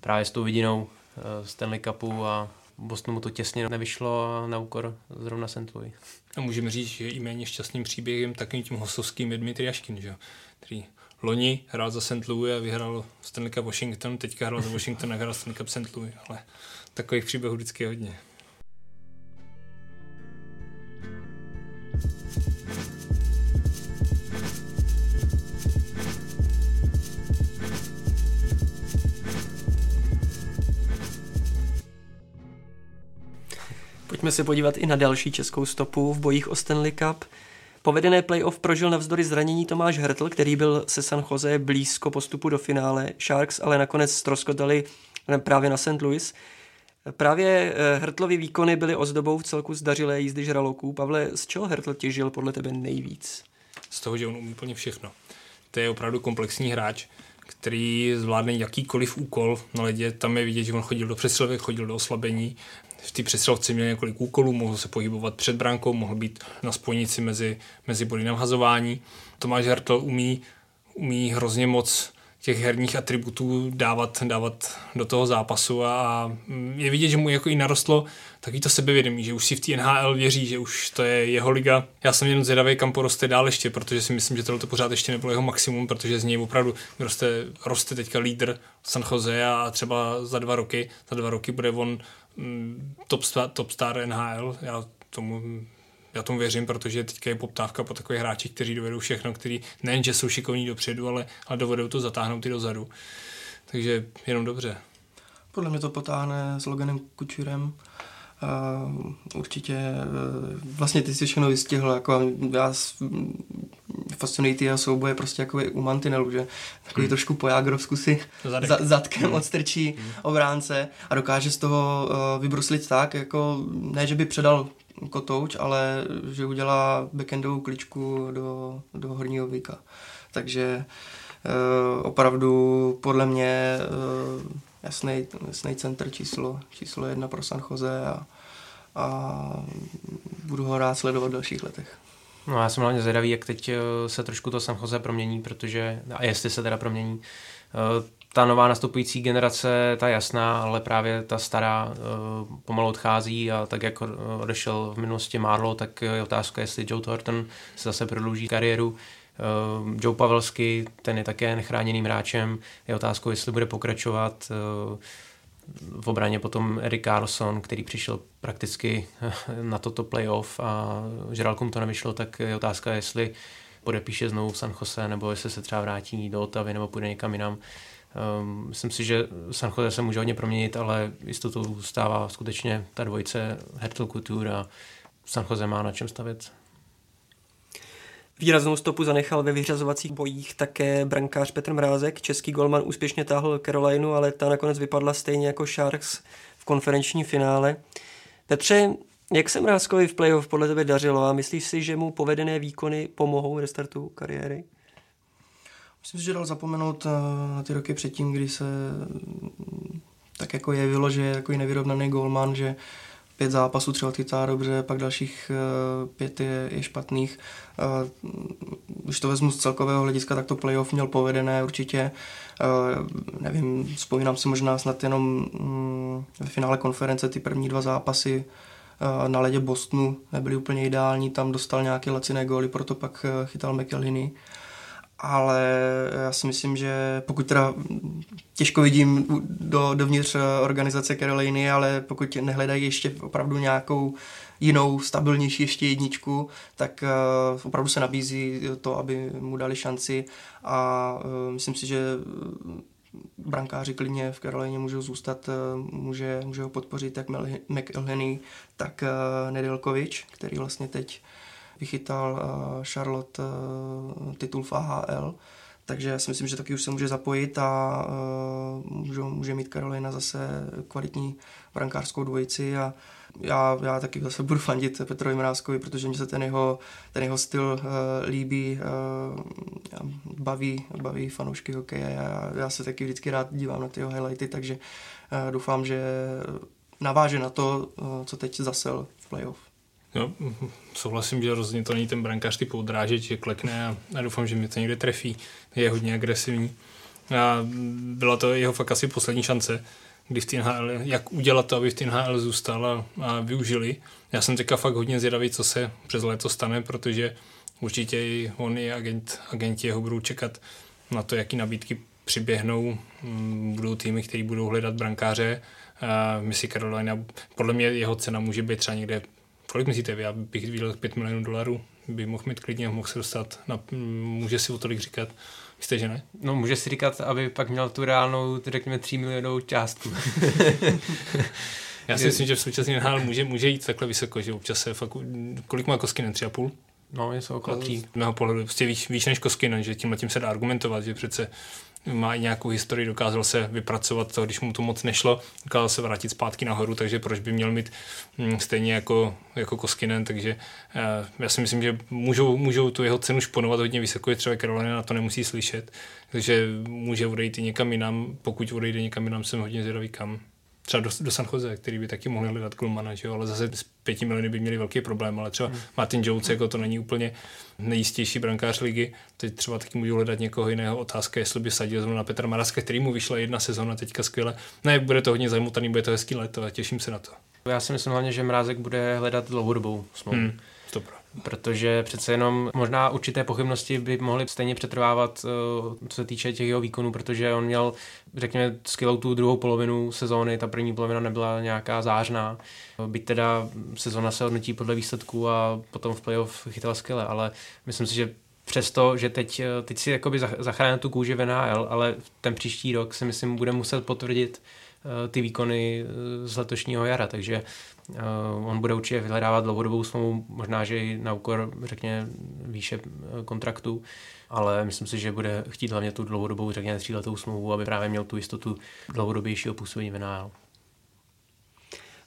právě s tou vidinou uh, Stanley Cupu a Bostonu mu to těsně nevyšlo na úkor zrovna St. Louis. A můžeme říct, že i méně šťastným příběhem takovým tím hostovským je Dmitry Jaškin, že? který loni hrál za St. Louis a vyhrál Stanley Cup Washington, teďka hrál za Washington a hrál Stanley Cup St. Louis, ale takových příběhů vždycky je hodně. Pojďme se podívat i na další českou stopu v bojích o Stanley Cup. Povedené playoff prožil navzdory zranění Tomáš Hrtl, který byl se San Jose blízko postupu do finále. Sharks ale nakonec stroskotali právě na St. Louis. Právě eh, Hrtlovy výkony byly ozdobou v celku zdařilé jízdy žraloků. Pavle, z čeho Hrtl těžil podle tebe nejvíc? Z toho, že on umí úplně všechno. To je opravdu komplexní hráč, který zvládne jakýkoliv úkol na ledě. Tam je vidět, že on chodil do přesilovek, chodil do oslabení, v té přestřelce měl několik úkolů, mohl se pohybovat před brankou, mohl být na spojnici mezi, mezi body na vhazování. Tomáš Hartl umí, umí hrozně moc těch herních atributů dávat, dávat do toho zápasu a je vidět, že mu jako i narostlo takový to sebevědomí, že už si v té NHL věří, že už to je jeho liga. Já jsem jen zvědavý, kam poroste dál ještě, protože si myslím, že tohle pořád ještě nebylo jeho maximum, protože z něj opravdu roste, roste teďka lídr San Jose a třeba za dva roky, za dva roky bude on top, star, top star NHL. Já tomu, já tomu věřím, protože teďka je poptávka po takových hráčích, kteří dovedou všechno, kteří nejen, že jsou šikovní dopředu, ale, ale dovedou to zatáhnout i dozadu. Takže jenom dobře. Podle mě to potáhne s Loganem Kučurem. Uh, určitě uh, vlastně ty si všechno vystihl, jako já fascinují ty jeho souboje prostě jako u mantinelu, že takový hmm. trošku po Jágrovsku si za, zadkem hmm. odstrčí hmm. obránce a dokáže z toho uh, vybruslit tak, jako ne, že by předal kotouč, ale že udělá backendovou kličku do, do horního víka. Takže uh, opravdu podle mě uh, jasný, center číslo, číslo jedna pro San Jose a, a budu ho rád sledovat v dalších letech. No já jsem hlavně zvědavý, jak teď eh, se trošku to San Jose promění, protože, a jestli se teda promění, eh, ta nová nastupující generace, ta jasná, ale právě ta stará eh, pomalu odchází a tak jak odešel v minulosti Marlo, tak je otázka, jestli Joe Thornton se zase prodlouží kariéru. Joe Pavelsky, ten je také nechráněným hráčem, je otázkou, jestli bude pokračovat v obraně potom Erik Carlson, který přišel prakticky [laughs] na toto playoff a Žralkům to nevyšlo, tak je otázka, jestli podepíše znovu San Jose, nebo jestli se třeba vrátí do Otavy, nebo půjde někam jinam. Um, myslím si, že San Jose se může hodně proměnit, ale jistotou stává skutečně ta dvojice Hertel Couture a San Jose má na čem stavět. Výraznou stopu zanechal ve vyřazovacích bojích také brankář Petr Mrázek. Český golman úspěšně táhl Carolinu, ale ta nakonec vypadla stejně jako Sharks v konferenčním finále. Petře, jak se Mrázkovi v playoff podle tebe dařilo a myslíš si, že mu povedené výkony pomohou restartu kariéry? Myslím si, že dal zapomenout eh, na ty roky předtím, kdy se tak jako jevilo, že je takový nevyrovnaný golman, že pět zápasů třeba chytá dobře, pak dalších uh, pět je, je špatných. Uh, když to vezmu z celkového hlediska, tak to playoff měl povedené určitě. Uh, nevím, vzpomínám si možná snad jenom um, ve finále konference ty první dva zápasy na ledě Bostonu nebyly úplně ideální, tam dostal nějaké laciné góly, proto pak chytal McElhinney ale já si myslím, že pokud teda těžko vidím do, dovnitř organizace Caroliny, ale pokud nehledají ještě opravdu nějakou jinou, stabilnější ještě jedničku, tak uh, opravdu se nabízí to, aby mu dali šanci. A uh, myslím si, že brankáři klidně v Karolině můžou zůstat, může, může ho podpořit jak McElhenney, tak Nedelkovič, který vlastně teď uh, vychytal uh, Charlotte uh, titul v AHL, takže já si myslím, že taky už se může zapojit a uh, může, může mít Karolina zase kvalitní brankářskou dvojici a já, já taky zase budu fandit Petrovi Mrázkovi, protože mi se ten jeho, ten jeho styl uh, líbí, uh, baví, baví fanoušky hokeje. Já, já se taky vždycky rád dívám na ty jeho highlighty, takže uh, doufám, že naváže na to, uh, co teď zasel v playoff. No, souhlasím, že rozhodně to není ten brankář typu odrážet, že klekne a, a doufám, že mě to někde trefí. Je hodně agresivní. A byla to jeho fakt asi poslední šance, kdy v NHL, jak udělat to, aby v NHL zůstal a, a využili. Já jsem teďka fakt hodně zvědavý, co se přes léto stane, protože určitě i on i agent, agenti jeho budou čekat na to, jaký nabídky přiběhnou. Mm, budou týmy, které budou hledat brankáře. My si Carolina, podle mě jeho cena může být třeba někde Kolik myslíte Já bych viděl 5 milionů dolarů, by mohl mít klidně, mohl se dostat, na, může si o tolik říkat. Myslíte, že ne? No, může si říkat, aby pak měl tu reálnou, řekněme, 3 milionovou částku. [laughs] Já si myslím, že v současný NHL může, může jít takhle vysoko, že občas se fakt, kolik má Koskinen, 3,5? No, je to okolo tří. Z mého pohledu prostě víš, víš než Koskinen, že tímhle tím se dá argumentovat, že přece má i nějakou historii, dokázal se vypracovat to, když mu to moc nešlo, dokázal se vrátit zpátky nahoru, takže proč by měl mít hm, stejně jako, jako Koskinen, takže uh, já si myslím, že můžou, můžou tu jeho cenu šponovat hodně vysoko, je třeba Carolina na to nemusí slyšet, takže může odejít i někam jinam, pokud odejde někam jinam, jsem hodně zvědavý kam třeba do, do San Jose, který by taky mohli hledat Kulmana, že jo? ale zase s pěti miliony by měli velký problém, ale třeba hmm. Martin Jones, jako to není úplně nejistější brankář ligy, teď třeba taky můžu hledat někoho jiného. Otázka, jestli by sadil zrovna na Petra Maraska, který mu vyšla jedna sezóna teďka skvěle. Ne, bude to hodně zamotaný, bude to hezký leto a těším se na to. Já si myslím hlavně, že Mrázek bude hledat dlouhodobou smlouvu. Hmm, to protože přece jenom možná určité pochybnosti by mohly stejně přetrvávat, eh, co se týče těch jeho výkonů, protože on měl, řekněme, skvělou tu druhou polovinu sezóny, ta první polovina nebyla nějaká zářná, byť teda sezóna se hodnotí podle výsledků a potom v playoff chytal skvěle, ale myslím si, že přesto, že teď, eh, teď si jakoby zachránil tu kůži v NHL, ale ten příští rok si myslím bude muset potvrdit eh, ty výkony z letošního jara, takže on bude určitě vyhledávat dlouhodobou smlouvu, možná, že i na úkor, řekně, výše eh, kontraktu, ale myslím si, že bude chtít hlavně tu dlouhodobou, řekněme, tříletou smlouvu, aby právě měl tu jistotu dlouhodobějšího působení v NHL.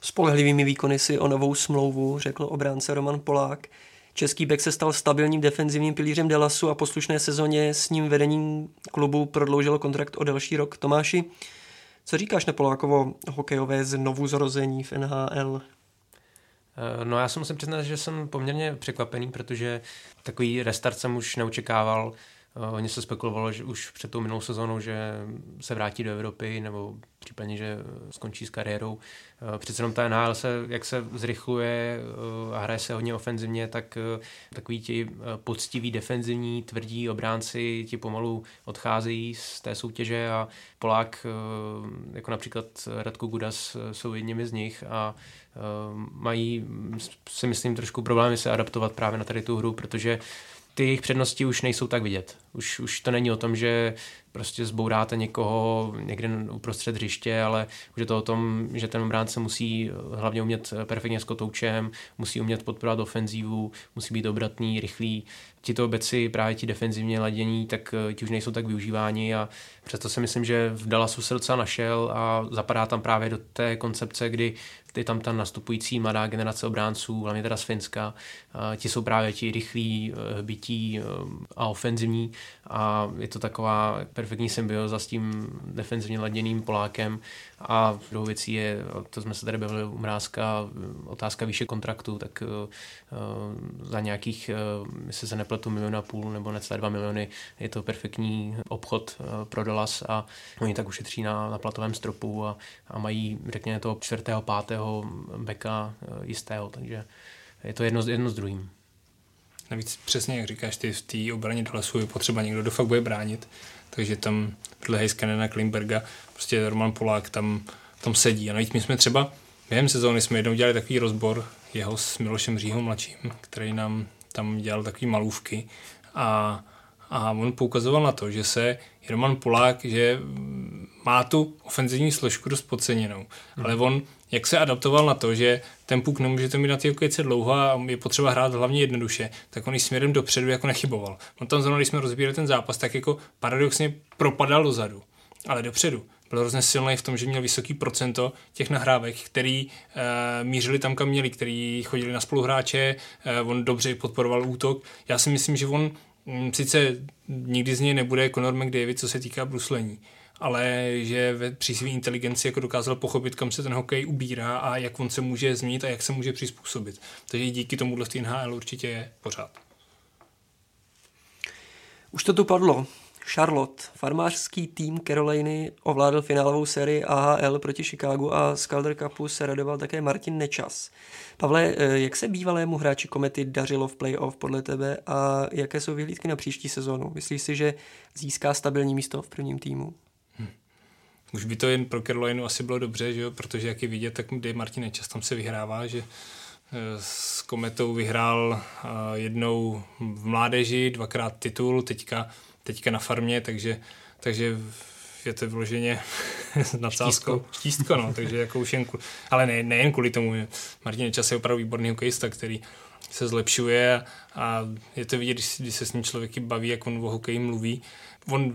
Spolehlivými výkony si o novou smlouvu řekl obránce Roman Polák. Český bek se stal stabilním defenzivním pilířem Delasu a poslušné sezóně s ním vedením klubu prodloužilo kontrakt o další rok. Tomáši, co říkáš na Polákovo hokejové znovu zrození v NHL? Eh, no já se musím přiznat, že jsem poměrně překvapený, protože takový restart jsem už neočekával. Eh, hodně se spekulovalo, že už před tou minulou sezónou, že se vrátí do Evropy nebo případně, že skončí s kariérou. Eh, přece jenom ta NHL se, jak se zrychluje a hraje se hodně ofenzivně, tak takový ti poctiví defenzivní, tvrdí obránci ti pomalu odcházejí z té soutěže a Polák, jako například Radko Gudas, jsou jedněmi z nich a mají, si myslím, trošku problémy se adaptovat právě na tady tu hru, protože ty jejich přednosti už nejsou tak vidět. Už, už to není o tom, že prostě zbouráte někoho někde uprostřed hřiště, ale už je to o tom, že ten obránce musí hlavně umět perfektně s kotoučem, musí umět podporovat ofenzívu, musí být obratný, rychlý tito beci, právě ti defenzivně ladění, tak eh, ti už nejsou tak využíváni a přesto si myslím, že v Dallasu se docela našel a zapadá tam právě do té koncepce, kdy je tam ta nastupující mladá generace obránců, hlavně teda z Finska. Ti jsou právě ti rychlí, eh, bytí eh, a ofenzivní a je to taková perfektní symbioza s tím defenzivně laděným Polákem a druhou věcí je, to jsme se tady bavili u Mrázka, otázka výše kontraktu, tak uh, za nějakých, uh, jestli se nepletu, milion a půl nebo necelé dva miliony je to perfektní obchod uh, pro Dolas a oni tak ušetří na, na platovém stropu a, a mají, řekněme, toho čtvrtého, pátého beka jistého, takže je to jedno, jedno s druhým. Navíc přesně, jak říkáš, ty v té obraně Dallasu je potřeba někdo, kdo fakt bude bránit, takže tam vedle Heiskanena, Klimberga, prostě Roman Polák tam, tam sedí. A navíc my jsme třeba během sezóny jsme jednou dělali takový rozbor jeho s Milošem Říhou mladším, který nám tam dělal takový malůvky a, a on poukazoval na to, že se Roman Polák, že má tu ofenzivní složku dost podceněnou, hmm. ale on jak se adaptoval na to, že ten puk nemůžete mít na ty hokejce dlouho a je potřeba hrát hlavně jednoduše, tak on i směrem dopředu jako nechyboval. On tam zrovna, když jsme rozbírali ten zápas, tak jako paradoxně propadal dozadu, ale dopředu. Byl hrozně silný v tom, že měl vysoký procento těch nahrávek, který e, mířili tam, kam měli, který chodili na spoluhráče, e, on dobře podporoval útok. Já si myslím, že on mm, sice nikdy z něj nebude Conor McDavid, co se týká bruslení, ale že ve, při své inteligenci jako dokázal pochopit, kam se ten hokej ubírá a jak on se může změnit a jak se může přizpůsobit. Takže díky tomu v NHL určitě je pořád. Už to tu padlo. Charlotte, farmářský tým Caroliny, ovládl finálovou sérii AHL proti Chicagu a z Calder Cupu se radoval také Martin Nečas. Pavle, eh, jak se bývalému hráči Komety dařilo v playoff podle tebe a jaké jsou vyhlídky na příští sezónu? Myslíš si, že získá stabilní místo v prvním týmu? Už by to jen pro Carolinu asi bylo dobře, že jo? protože jak je vidět, tak Dave Martin Nečas tam se vyhrává, že eh, s Kometou vyhrál eh, jednou v mládeži, dvakrát titul, teďka, teďka na farmě, takže, takže je to vyloženě [laughs] na Štístko. Štístko, no, takže jako už jen, ale ne, nejen kvůli tomu, Martin Nečas je opravdu výborný hokejista, který se zlepšuje a je to vidět, když, když se s ním člověky baví, jak on o hokeji mluví. On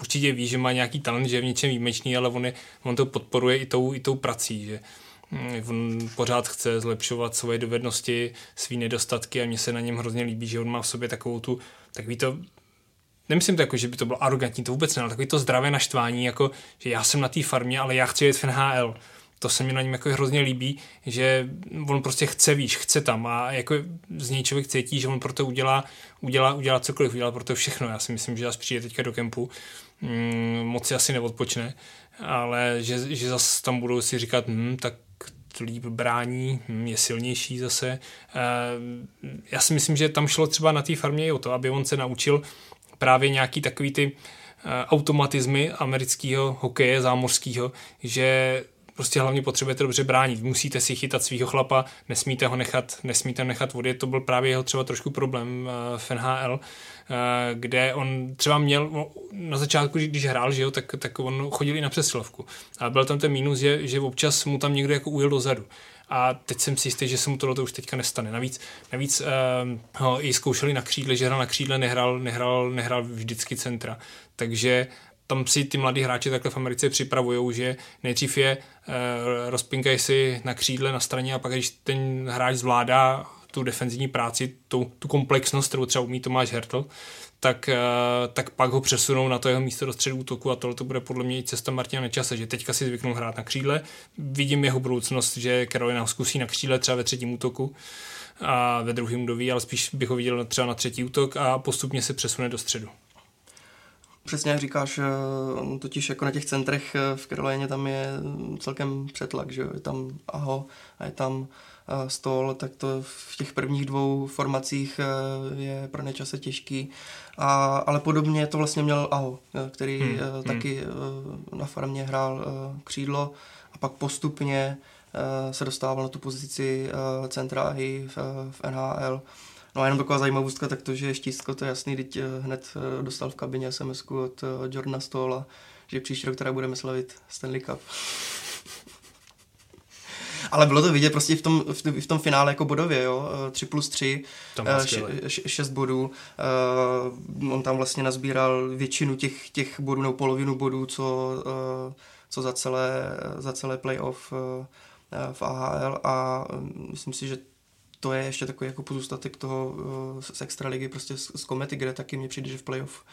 určitě ví, že má nějaký talent, že je v něčem výjimečný, ale on, je, on to podporuje i tou, i tou prací, že mm, on pořád chce zlepšovat svoje dovednosti, své nedostatky a mně se na něm hrozně líbí, že on má v sobě takovou tu, takový to nemyslím to jako, že by to bylo arrogantní, to vůbec ne, ale takový to zdravé naštvání, jako, že já jsem na té farmě, ale já chci jet v NHL to se mi na něm jako hrozně líbí, že on prostě chce víš, chce tam a jako z něj člověk cítí, že on pro to udělá, udělá, udělá cokoliv, udělá pro to všechno. Já si myslím, že zase přijde teďka do kempu, mm, moc si asi neodpočne, ale že, že zase tam budou si říkat, hm, tak líp brání, hm, je silnější zase. Já si myslím, že tam šlo třeba na té farmě i o to, aby on se naučil právě nějaký takový ty eh, automatizmy amerického hokeje zámořského, že prostě hlavně potřebujete dobře bránit. Musíte si chytat svého chlapa, nesmíte ho nechat, nesmíte ho nechat vody. To byl právě jeho třeba trošku problém eh, v NHL, eh, kde on třeba měl, na začátku, když hrál, že jo, tak, tak on chodil i na přesilovku. A byl tam ten mínus, že, že občas mu tam někdo jako ujel dozadu. A teď jsem si jistý, že se mu tohle už teďka nestane. Navíc, navíc uh, ho i zkoušeli na křídle, že hrál na křídle, nehrál, nehrál, nehrál vždycky centra. Takže tam si ty mladí hráči takhle v Americe připravují, že nejdřív je uh, rozpinkají si na křídle na straně a pak, když ten hráč zvládá tu defenzivní práci, tu, tu komplexnost, kterou třeba umí Tomáš Hertl, tak, uh, tak pak ho přesunou na to jeho místo do středu útoku a tohle to bude podle mě i cesta Martina Nečase, že teďka si zvyknou hrát na křídle. Vidím jeho budoucnost, že Carolina ho zkusí na křídle třeba ve třetím útoku a ve druhém doví, ale spíš bych ho viděl třeba na třetí útok a postupně se přesune do středu. Přesně jak říkáš, eh, totiž jako na těch centrech eh, v Karolíně tam je celkem přetlak, že je tam Aho a je tam eh, stol, tak to v těch prvních dvou formacích je pro ně čase těžký. A, ale podobně to vlastně měl Aho, který hmm, hmm. taky na farmě hrál křídlo a pak postupně se dostával na tu pozici centra i v, v NHL. No a jenom taková zajímavostka, tak to, že je štístko, to je jasný, teď eh, hned eh, dostal v kabině sms od eh, Jordana Stola, že příští rok teda budeme slavit Stanley Cup. [laughs] ale bylo to vidět prostě v tom, v, v tom finále jako bodově, jo, 3 plus 3, Tam byl 6 bodů, uh, on tam vlastně nazbíral většinu těch, těch bodů, nebo polovinu bodů, co, uh, co za celé, za celé playoff uh, v AHL a myslím si, že to je ještě takový jako pozůstatek toho uh, z extraligy, prostě z, z komety, kde taky mě přijde, že v playoff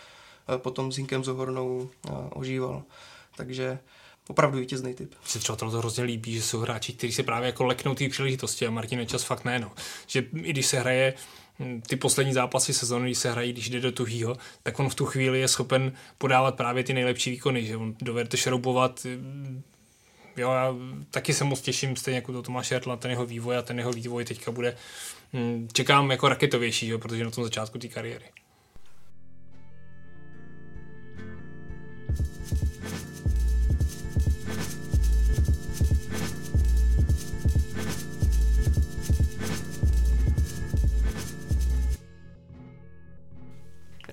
uh, potom s Hinkem Zohornou uh, ožíval. Takže opravdu vítězný typ. Se třeba to hrozně líbí, že jsou hráči, kteří se právě jako leknou té příležitosti a Martin Čas fakt ne. No. Že i když se hraje hm, ty poslední zápasy sezóny, když se hrají, když jde do tuhýho, tak on v tu chvíli je schopen podávat právě ty nejlepší výkony, že on dovede šroubovat hm, jo, já taky se moc těším, stejně jako to Tomáš Jartla, ten jeho vývoj a ten jeho vývoj teďka bude, hm, čekám jako raketovější, jo, protože na tom začátku té kariéry.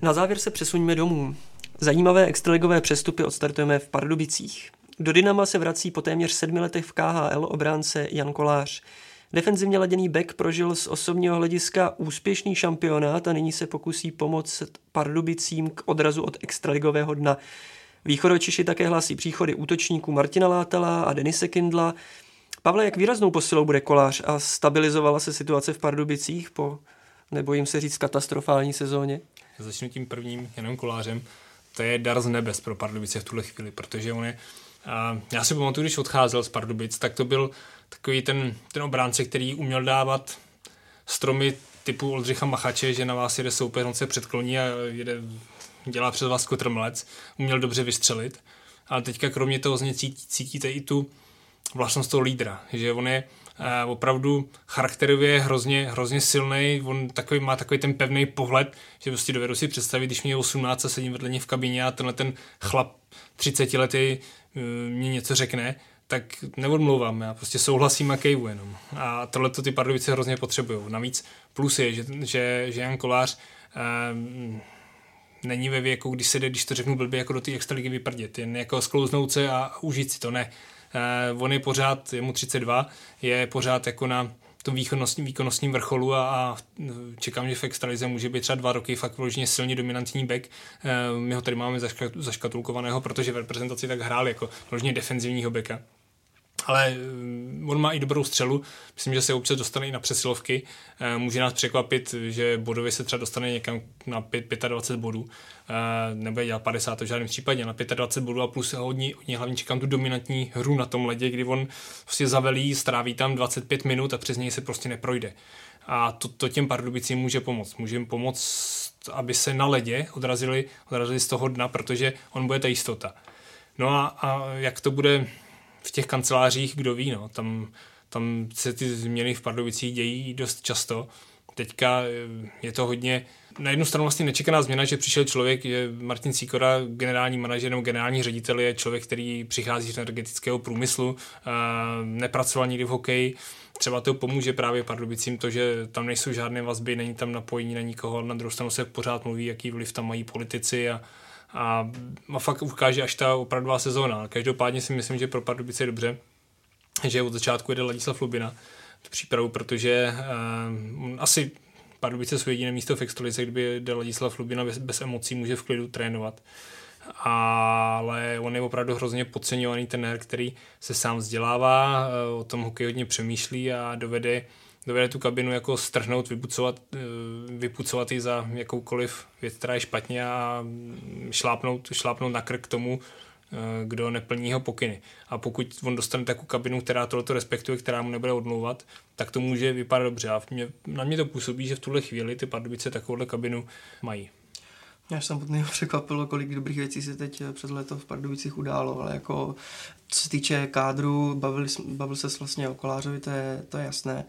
Na závěr se přesuňme domů. Zajímavé extraligové přestupy odstartujeme v Pardubicích. Do Dynama se vrací po téměř sedmi letech v KHL obránce Jan Kolář. Defenzivně laděný back prožil z osobního hlediska úspěšný šampionát a nyní se pokusí pomoct Pardubicím k odrazu od extraligového dna. Východočiši také hlásí příchody útočníků Martina Látala a Denise Kindla. Pavle, jak výraznou posilou bude kolář a stabilizovala se situace v Pardubicích po, nebojím se říct, katastrofální sezóně? Začnu tím prvním, jenom kolářem. To je dar z nebes pro Pardubice v tuhle chvíli, protože on je já si pamatuju, když odcházel z Pardubic, tak to byl takový ten, ten obránce, který uměl dávat stromy typu Oldřicha Machače, že na vás jede soupeř, on se předkloní a jede, dělá přes vás kotrmlec, uměl dobře vystřelit. Ale teďka kromě toho z něj cítíte i tu vlastnost toho lídra, že on je uh, opravdu charakterově hrozně, hrozně silný, on takový, má takový ten pevný pohled, že prostě dovedu si představit, když mě je 18 a sedím vedle něj v kabině a tenhle ten chlap 30 letý Eh, mě něco řekne, tak neodmlouvám, já prostě souhlasím a kejvu jenom. A tohle ty Pardubice hrozně potřebují. Navíc plus je, že, že, že Jan Kolář um, není ve věku, když se jde, když to řeknu blbě, jako do té extraligy vyprdět, jen jako sklouznout se a užít si to, ne. Uh, on je pořád, je mu 32, je pořád jako na tom výkonnostním, výkonnostním vrcholu a, a čekám, že v extralize může být třeba dva roky fakt vložně silně dominantní back. E, my ho tady máme zaškatulkovaného, protože v reprezentaci tak hrál jako vložně defenzivního backa ale eh, on má i dobrou střelu, myslím, že se občas dostane i na přesilovky, eh, může nás překvapit, že bodově se třeba dostane někam na 5, 25 bodů, eh, nebude dělat 50 v žádném případě, na 25 bodů a plus hodně, hodně hlavně čekám tu dominantní hru na tom ledě, kdy on prostě zavelí, stráví tam 25 minut a přes něj se prostě neprojde. A to, to těm Pardubicím může pomoct. Může jim pomoct, aby se na ledě odrazili, odrazili z toho dna, protože on bude ta jistota. No a, a jak to bude v těch kancelářích, kdo ví, no, tam, tam se ty změny v Pardubicích dějí dost často. Teďka eh, je to hodně, na jednu stranu vlastně nečekaná změna, že přišel člověk, že Martin Sikora, generální manažer nebo generální ředitel, je člověk, který přichází z energetického průmyslu, nepracoval nikdy v hokeji, třeba to pomůže právě Pardubicím to, že tam nejsou žádné vazby, není tam napojení na nikoho, na druhou stranu se pořád mluví, jaký vliv tam mají politici a, a, a fakt ukáže až ta opravdová sezóna. Každopádně si myslím, že pro Pardubice je dobře, že od začátku jede Ladislav Lubina v přípravu, protože uh, asi Pardubice jsou jediné místo v extralize, kdyby jde Ladislav Lubina bez, bez emocí, může v klidu trénovat. Ale on je opravdu hrozně podceňovaný ten který se sám vzdělává, eh, o tom hokej hodně přemýšlí a dovede dovede tu kabinu jako strhnout, vypucovat, eh, vypucovat ji za jakoukoliv věc, která je špatně a šlápnout, šlápnout na krk tomu, eh, kdo neplní jeho pokyny. A pokud on dostane takovou kabinu, která tohleto respektuje, která mu nebude odmlouvat, tak to může vypadat dobře. A mě, na mě to působí, že v tuhle chvíli ty Pardubice takovouhle kabinu mají. Mě až samotného překvapilo, kolik dobrých věcí se teď před leto v Pardubicích událo, ale jako co se týče kádru, bavili, bavil se vlastně o Kolářovi, to je, to je jasné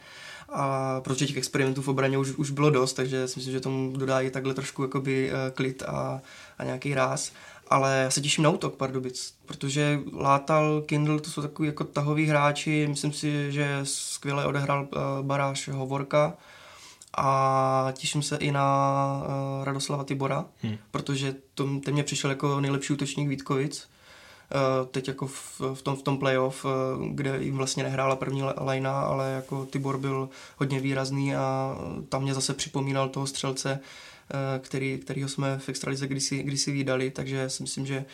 a protože těch experimentů v obraně už, už bylo dost, takže si myslím, že tomu dodá i takhle trošku jakoby uh, klid a, a nějaký ráz. Ale já se těším na útok Pardubic, protože Látal, Kindle, to jsou takový jako tahoví hráči, myslím si, že skvěle odehrál uh, baráž Hovorka a těším se i na uh, Radoslava Tibora, hmm. protože to, ten mě přišel jako nejlepší útočník Vítkovic teď jako v, v, tom, v tom playoff, kde jim vlastně nehrála první lajna, ale jako Tibor byl hodně výrazný a tam mě zase připomínal toho střelce, který, kterýho jsme v extralize kdysi, kdysi vydali, takže si myslím, že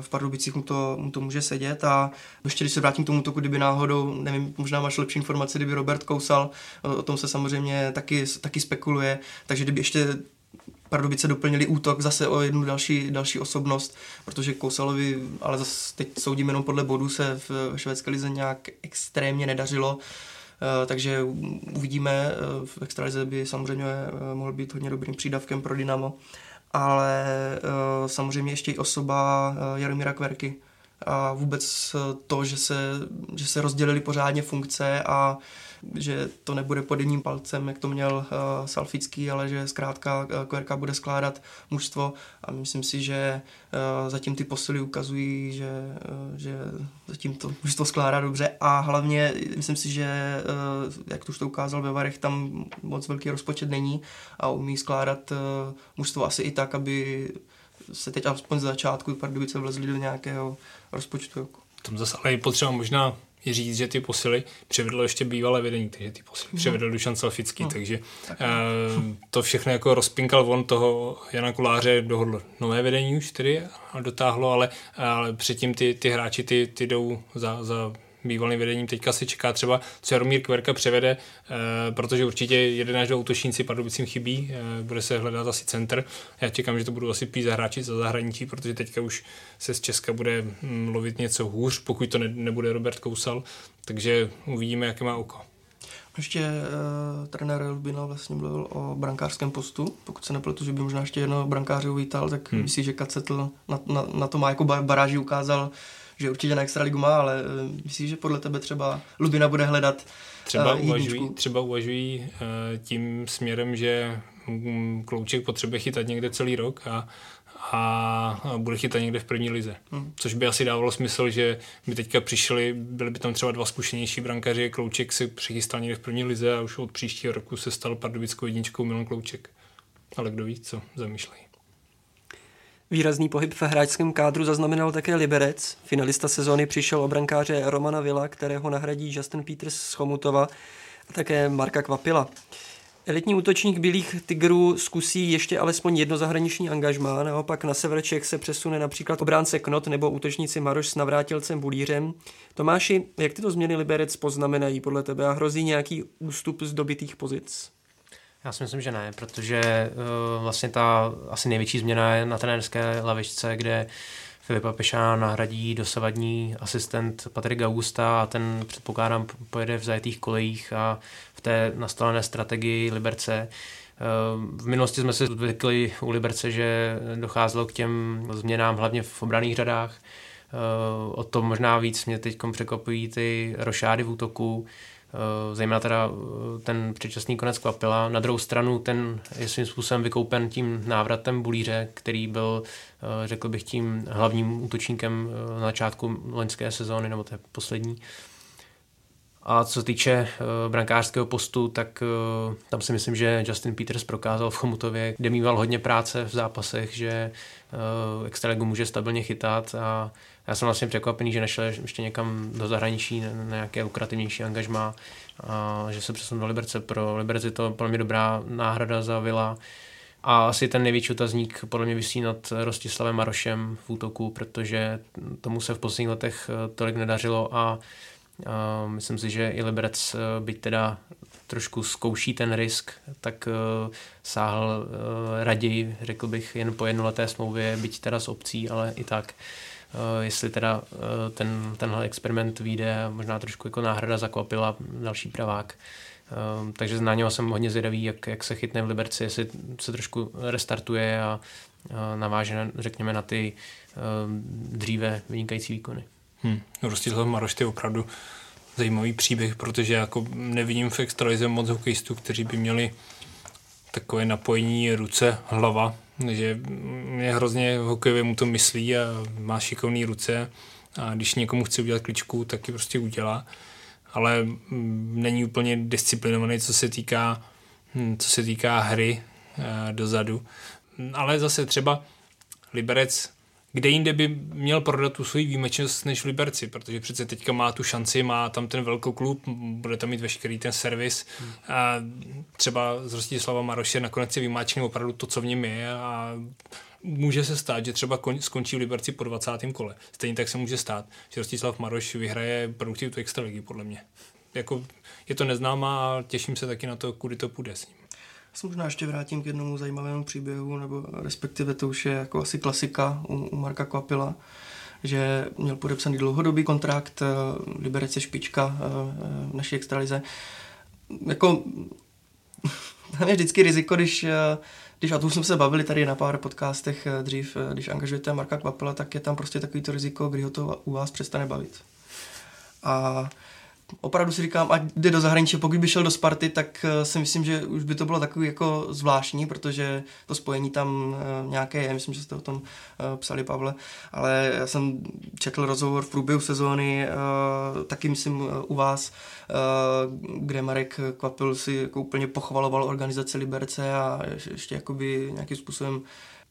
v Pardubicích mu to, mu to může sedět. A ještě když se vrátím k tomu toku, kdyby náhodou, nevím, možná máš lepší informace, kdyby Robert kousal, o tom se samozřejmě taky, taky spekuluje, takže kdyby ještě Pardubice doplnili útok zase o jednu další, další osobnost, protože Kousalovi, ale zase teď soudím jenom podle bodu, se v švédské lize nějak extrémně nedařilo, eh, takže uvidíme, eh, v extralize by samozřejmě eh, mohl být hodně dobrým přídavkem pro Dynamo, ale samozřejmě ještě i osoba Jaromíra Kverky, a vůbec to, že se, že se rozdělili pořádně funkce a že to nebude pod jedním palcem, jak to měl uh, Salfický, ale že zkrátka uh, Kverka bude skládat mužstvo a myslím si, že uh, zatím ty posily ukazují, že, uh, že zatím to mužstvo skládá dobře a hlavně myslím si, že uh, jak to už to ukázal ve Varech, tam moc velký rozpočet není a umí skládat uh, mužstvo asi i tak, aby se teď aspoň z začátku Pardubice vlezli do nějakého rozpočtu. Tam zase ale je potřeba možná říct, že ty posily převedlo ještě bývalé vedení, takže ty posily no. převedl Dušan Selfický, no. takže tak. uh, to všechno jako rozpinkal on toho Jana Kuláře, dohodl nové vedení už tedy a dotáhlo, ale, ale předtím ty, ty hráči ty, ty jdou za, za bývalým vedením. Teďka se čeká třeba, co Jaromír Kverka převede, e, protože určitě jeden až dva útočníci Pardubicím chybí, e, bude se hledat asi center. Já čekám, že to budou asi pít hráči za zahraničí, protože teďka už se z Česka bude mm, lovit něco hůř, pokud to ne, nebude Robert Kousal, takže uvidíme, jaké má oko. Ještě uh, trenér Lubina vlastně mluvil o brankářském postu. Pokud se nepletu, že by možná ještě jedno brankáře uvítal, tak hmm. myslíš, že Kacetl na, na, na to má jako baráži ukázal, že určitě na extraligu má, ale uh, myslíš, že podle tebe třeba Lubina bude hledat Třeba uh, uvažují, třeba uvažují uh, tím směrem, že um, Klouček potřebuje chytat někde celý rok a a bude chytat někde v první lize. Hmm. Což by asi dávalo smysl, že by teďka přišli, byli by tam třeba dva zkušenější brankaři, Klouček si přichystal někde v první lize a už od příštího roku se stal pardubickou jedničkou Milan Klouček. Ale kdo ví, co zamýšlejí. Výrazný pohyb v hráčském kádru zaznamenal také Liberec. Finalista sezóny přišel o brankáře Romana Vila, kterého nahradí Justin Peters z Chomutova a také Marka Kvapila. Elitní útočník Bílých tigrů zkusí ještě alespoň jedno zahraniční angažmá, naopak na sever Čech se přesune například obránce Knot nebo útočníci Maroš s navrátilcem Bulířem. Tomáši, jak tyto změny Liberec poznamenají podle tebe a hrozí nějaký ústup z dobitých pozic? Já si myslím, že ne, protože uh, vlastně ta asi největší změna je na trenérské lavičce, kde Filipa Pešána nahradí dosavadní asistent Patrik Augusta a ten předpokládám pojede v zajetých kolejích a v té nastavené strategii Liberce. Eh, v minulosti jsme si zvykli u Liberce, že docházelo k těm změnám hlavně v obraných řadách. Eh, o to možná víc mě teď překvapují ty rošády v útoku, zejména teda eh, ten předčasný konec Kvapila. Na druhou stranu ten je svým způsobem vykoupen tím návratem Bulíře, který byl, eh, řekl bych, tím hlavním útočníkem na začátku loňské sezóny, nebo té poslední. A co se týče brankářského postu, tak tam si myslím, že Justin Peters prokázal v Chomutově, kde mýval hodně práce v zápasech, že uh, extraligu může stabilně chytat a já jsem vlastně překvapený, že nešel ještě někam do zahraničí na nějaké lukrativnější angažma a že se přesunul do Liberce. Pro Liberci to podle mě dobrá náhrada za Vila. A asi ten největší otazník podle mě vysí nad Rostislavem Marošem v útoku, protože tomu se v posledních letech tolik nedařilo a a myslím si, že i Liberec, eh, byť teda trošku zkouší ten risk, tak uh, sáhl uh, raději, řekl bych, jen po jednoleté smlouvě, byť teda s obcí, ale i tak. Uh, jestli teda uh, ten, tenhle experiment vyjde, možná trošku jako náhrada zakvapila další pravák. Uh, takže na něho jsem hodně zvědavý, jak, jak se chytne v Liberci, jestli se trošku restartuje a naváže, řekněme, na ty dříve vynikající výkony. Hmm. Rostislav Maroš je opravdu zajímavý příběh, protože jako nevidím v extralize moc hokejistů, kteří by měli takové napojení ruce, hlava, že mě hrozně hokejově mu to myslí a má šikovné ruce a když někomu chce udělat kličku, tak ji prostě udělá, ale není úplně disciplinovaný, co se týká, hm, co se týká hry eh, dozadu. Ale zase třeba Liberec kde jinde by měl prodat tu svoji výjimečnost než v Liberci, protože přece teďka má tu šanci, má tam ten velký klub, bude tam mít veškerý ten servis a třeba z Rostislava Maroše nakonec si vymáčkne opravdu to, co v něm je a může se stát, že třeba skončí v Liberci po 20. kole. Stejně tak se může stát, že Rostislav Maroš vyhraje produktivitu extraligy, podle mě. Jako, je to neznámá a těším se taky na to, kudy to půjde s ním. Se možná ještě vrátím k jednomu zajímavému příběhu, nebo respektive to už je jako asi klasika u, u Marka Kvapila, že měl podepsaný dlouhodobý kontrakt, eh, Liberec je špička eh, v naší extralize. Jako, [laughs] tam je vždycky riziko, když, eh, když, a tu jsme se bavili tady na pár podcastech dřív, když angažujete Marka Kvapila, tak je tam prostě takový to riziko, kdy ho to u vás přestane bavit. A opravdu si říkám, ať jde do zahraničí, pokud by šel do Sparty, tak eh, si myslím, že už by to bylo takový jako zvláštní, protože to spojení tam eh, nějaké je, myslím, že jste o tom eh, psali, Pavle, ale já jsem četl rozhovor v průběhu sezóny, taky myslím u vás, kde Marek Kvapil si jako úplně pochvaloval organizaci Liberce a ještě jakoby nějakým způsobem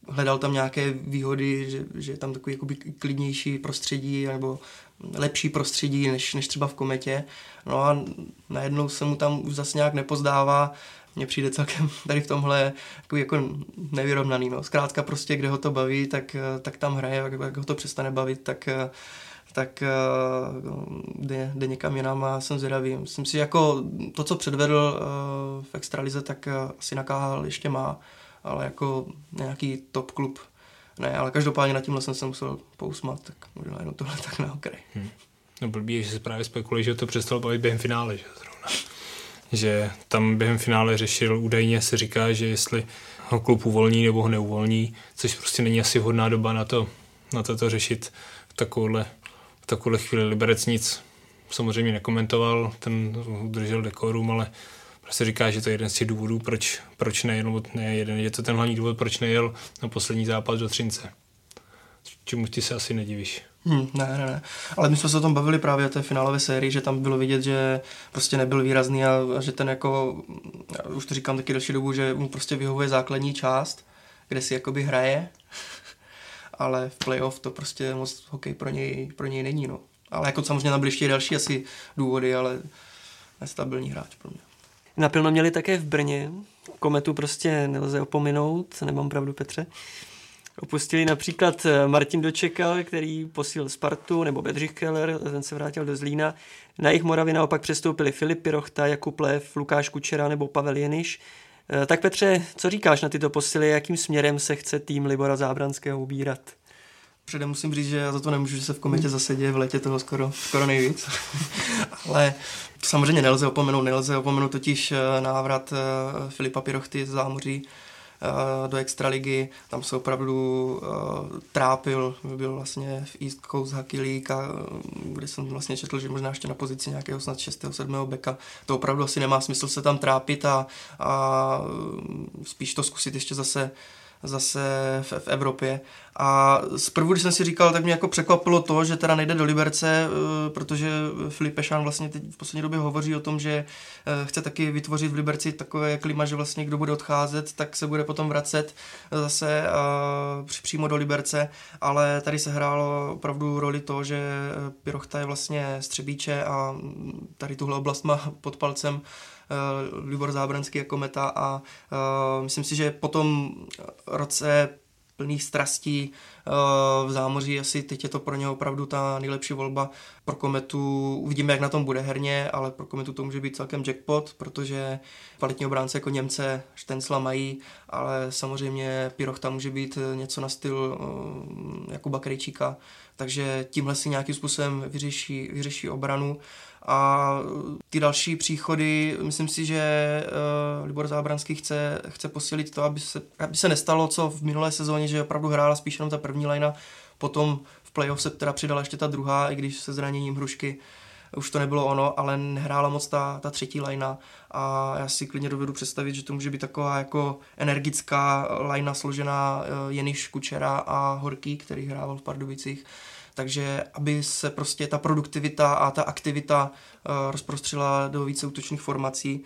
hledal tam nějaké výhody, že, že je tam takový jakoby klidnější prostředí nebo lepší prostředí než, než třeba v kometě. No a najednou se mu tam už zase nějak nepozdává. Mně přijde celkem tady v tomhle jako, jako nevyrovnaný. No. Zkrátka prostě, kde ho to baví, tak, tak tam hraje, jak, jak ho to přestane bavit, tak, tak jde, jde někam jinam a jsem zvědavý. Myslím si, jako to, co předvedl v extralize, tak asi na KHL ještě má, ale jako nějaký top klub ne, ale každopádně na tímhle jsem se musel pousmat, tak možná jenom tohle tak na okraj. Hmm. No blbý je, že se právě spekuluje, že to přestalo bavit během finále, že zrovna. Že tam během finále řešil, údajně se říká, že jestli ho klub uvolní nebo ho neuvolní, což prostě není asi vhodná doba na to, na to, to řešit v takovouhle, v takovouhle chvíli. Liberec nic samozřejmě nekomentoval, ten udržel dekorum, ale se říká, že to je jeden z těch důvodů, proč, proč nejel, ne jeden, je to ten hlavní důvod, proč nejel na poslední zápas do Třince. Čemu ty se asi nedivíš? Hmm, ne, ne, ne. Ale my jsme se o tom bavili právě o té finálové sérii, že tam bylo vidět, že prostě nebyl výrazný a, a že ten jako, už to říkám taky další dobu, že mu prostě vyhovuje základní část, kde si jakoby hraje, [laughs] ale v playoff to prostě moc hokej pro něj, pro něj není, no. Ale jako samozřejmě tam byly ještě další asi důvody, ale nestabilní hráč pro mě. Napilno měli také v Brně. Kometu prostě nelze opominout, nemám pravdu Petře. Opustili například eh, Martin Dočekal, který posílil Spartu, nebo Bedřich Keller, ten se vrátil do Zlína. Na jejich Moravě naopak přestoupili Filip Pirochta, Jakub Lev, Lukáš Kučera nebo Pavel Jeniš. Eh, tak Petře, co říkáš na tyto posily, jakým směrem se chce tým Libora Zábranského ubírat? Předem musím říct, že já za to nemůžu, že se v kometě zase děje v létě toho skoro, skoro nejvíc. [laughs] Ale to samozřejmě nelze opomenout, nelze opomenout totiž eh, návrat eh, Filipa Pirochty z zámoří eh, do extraligy, tam se opravdu trápil, byl vlastně v East Coast Hockey League, a, kde jsem vlastně četl, že možná ještě na pozici nějakého snad 6. 7. beka. To opravdu asi nemá smysl se tam trápit a, a spíš to zkusit ještě zase zase v, v Evropě. A zprvu, když jsem si říkal, tak mě jako překvapilo to, že teda nejde do Liberce, eh, protože Filip Pešán vlastně teď v poslední době hovoří o tom, že eh, chce taky vytvořit v Liberci takové klima, že vlastně kdo bude odcházet, tak se bude potom vracet zase přímo do Liberce, ale tady se hrálo opravdu roli to, že Pirochta je vlastně střebíče a tady tuhle oblast má [laughs] pod palcem uh, Libor Zábranský jako meta a uh, myslím si, že po tom roce plných strastí uh, v zámoří asi teď je to pro ně opravdu ta nejlepší volba. Pro Kometu uvidíme, jak na tom bude herně, ale pro Kometu to může být celkem jackpot, protože kvalitní obránce jako Němce Štencla mají, ale samozřejmě Pirochta může být něco na styl Jakuba Krejčíka, takže tímhle si nějakým způsobem vyřeší, vyřeší obranu. A ty další příchody, myslím si, že uh, Libor Zábranský chce, chce posílit to, aby se, aby se nestalo, co v minulé sezóně, že opravdu hrála spíš jenom ta první lajna, potom v playoff se teda přidala ještě ta druhá, i když se zraněním Hrušky už to nebylo ono, ale nehrála moc ta, ta třetí lajna. A já si klidně dovedu představit, že to může být taková jako energická lajna složená uh, Jeniš Kučera a Horký, který hrával v Pardubicích. Takže aby se prostě ta produktivita a ta aktivita uh, rozprostřela do více útočných formací.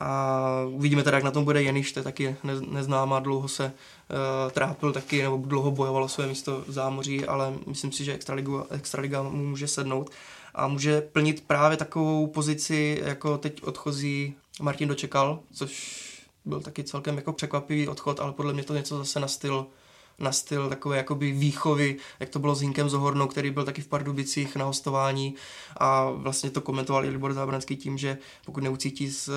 A uvidíme teda, jak na tom bude Jeniš, to je taky neznámá, dlouho se uh, trápil taky, nebo dlouho bojovalo své místo v zámoří, ale myslím si, že Extraliga, Extraliga mu může sednout a může plnit právě takovou pozici, jako teď odchozí Martin dočekal, což byl taky celkem jako překvapivý odchod, ale podle mě to něco zase na styl na styl takové jakoby výchovy, jak to bylo s Hinkem Zohornou, který byl taky v Pardubicích na hostování a vlastně to komentoval i Libor Zábranský tím, že pokud neucítí z,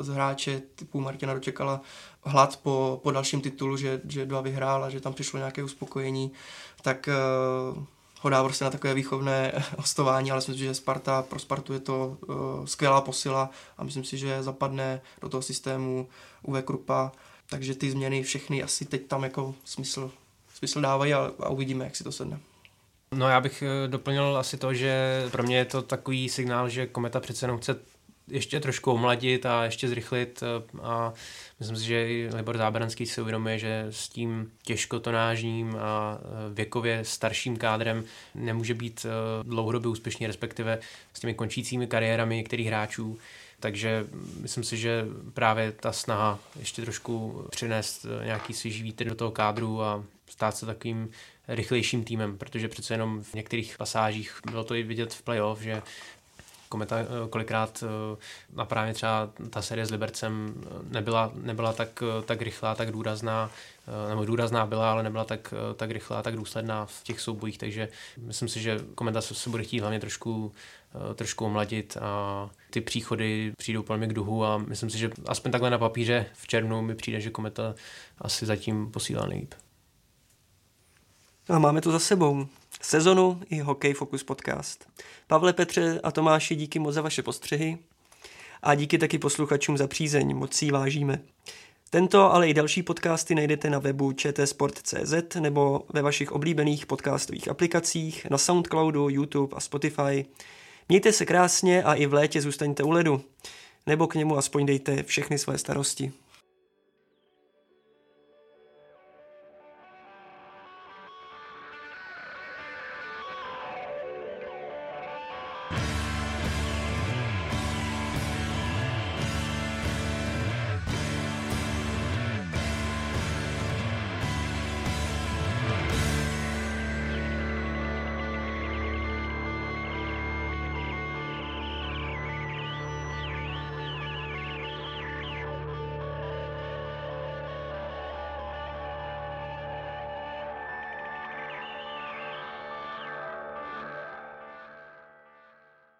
z hráče typu Martina Dočekala hlad po, po dalším titulu, že, že dva vyhrál a že tam přišlo nějaké uspokojení, tak uh, ho dá prostě na takové výchovné [laughs] hostování, ale myslím si, že Sparta, pro Spartu je to uh, skvělá posila a myslím si, že zapadne do toho systému UV Krupa, takže ty změny všechny asi teď tam jako smysl, smysl dávají a, a uvidíme, jak si to sedne. No já bych eh, doplnil asi to, že pro mě je to takový signál, že Kometa přece jenom chce ještě trošku omladit a ještě zrychlit eh, a myslím si, že i Libor Zábranský si uvědomuje, že s tím těžkotonážním a eh, věkově starším kádrem nemůže být dlouhodobě úspěšný, respektive s těmi končícími kariérami některých hráčů. Takže myslím si, že právě ta snaha ještě trošku přinést nějaký svěží vítr do toho kádru a stát se takovým rychlejším týmem, protože přece jenom v některých pasážích bylo to i vidět v playoff, že Kometa eh, kolikrát eh, a právě třeba ta série s Libercem nebyla, nebyla tak, eh, tak rychlá, tak důrazná, nebo důrazná byla, ale nebyla tak, tak rychlá, tak důsledná v těch soubojích, takže myslím si, že Kometa se bude chtít hlavně trošku Eh, trošku omladit a ty příchody přijdou mě k duhu a myslím si, že aspoň takhle na papíře v červnu mi přijde, že Kometa asi zatím posílá nejlíp. A máme tu za sebou sezonu i Hokej Focus podcast. Pavle Petře a Tomáši, díky moc za vaše postřehy a díky taky posluchačům za přízeň, moc si vážíme. Tento, ale i další podcasty najdete na webu čtsport.cz nebo ve vašich oblíbených podcastových aplikacích, na Soundcloudu, YouTube a Spotify – Mějte se krásně a i v létě zůstaňte u ledu. Nebo k němu aspoň dejte všechny své starosti.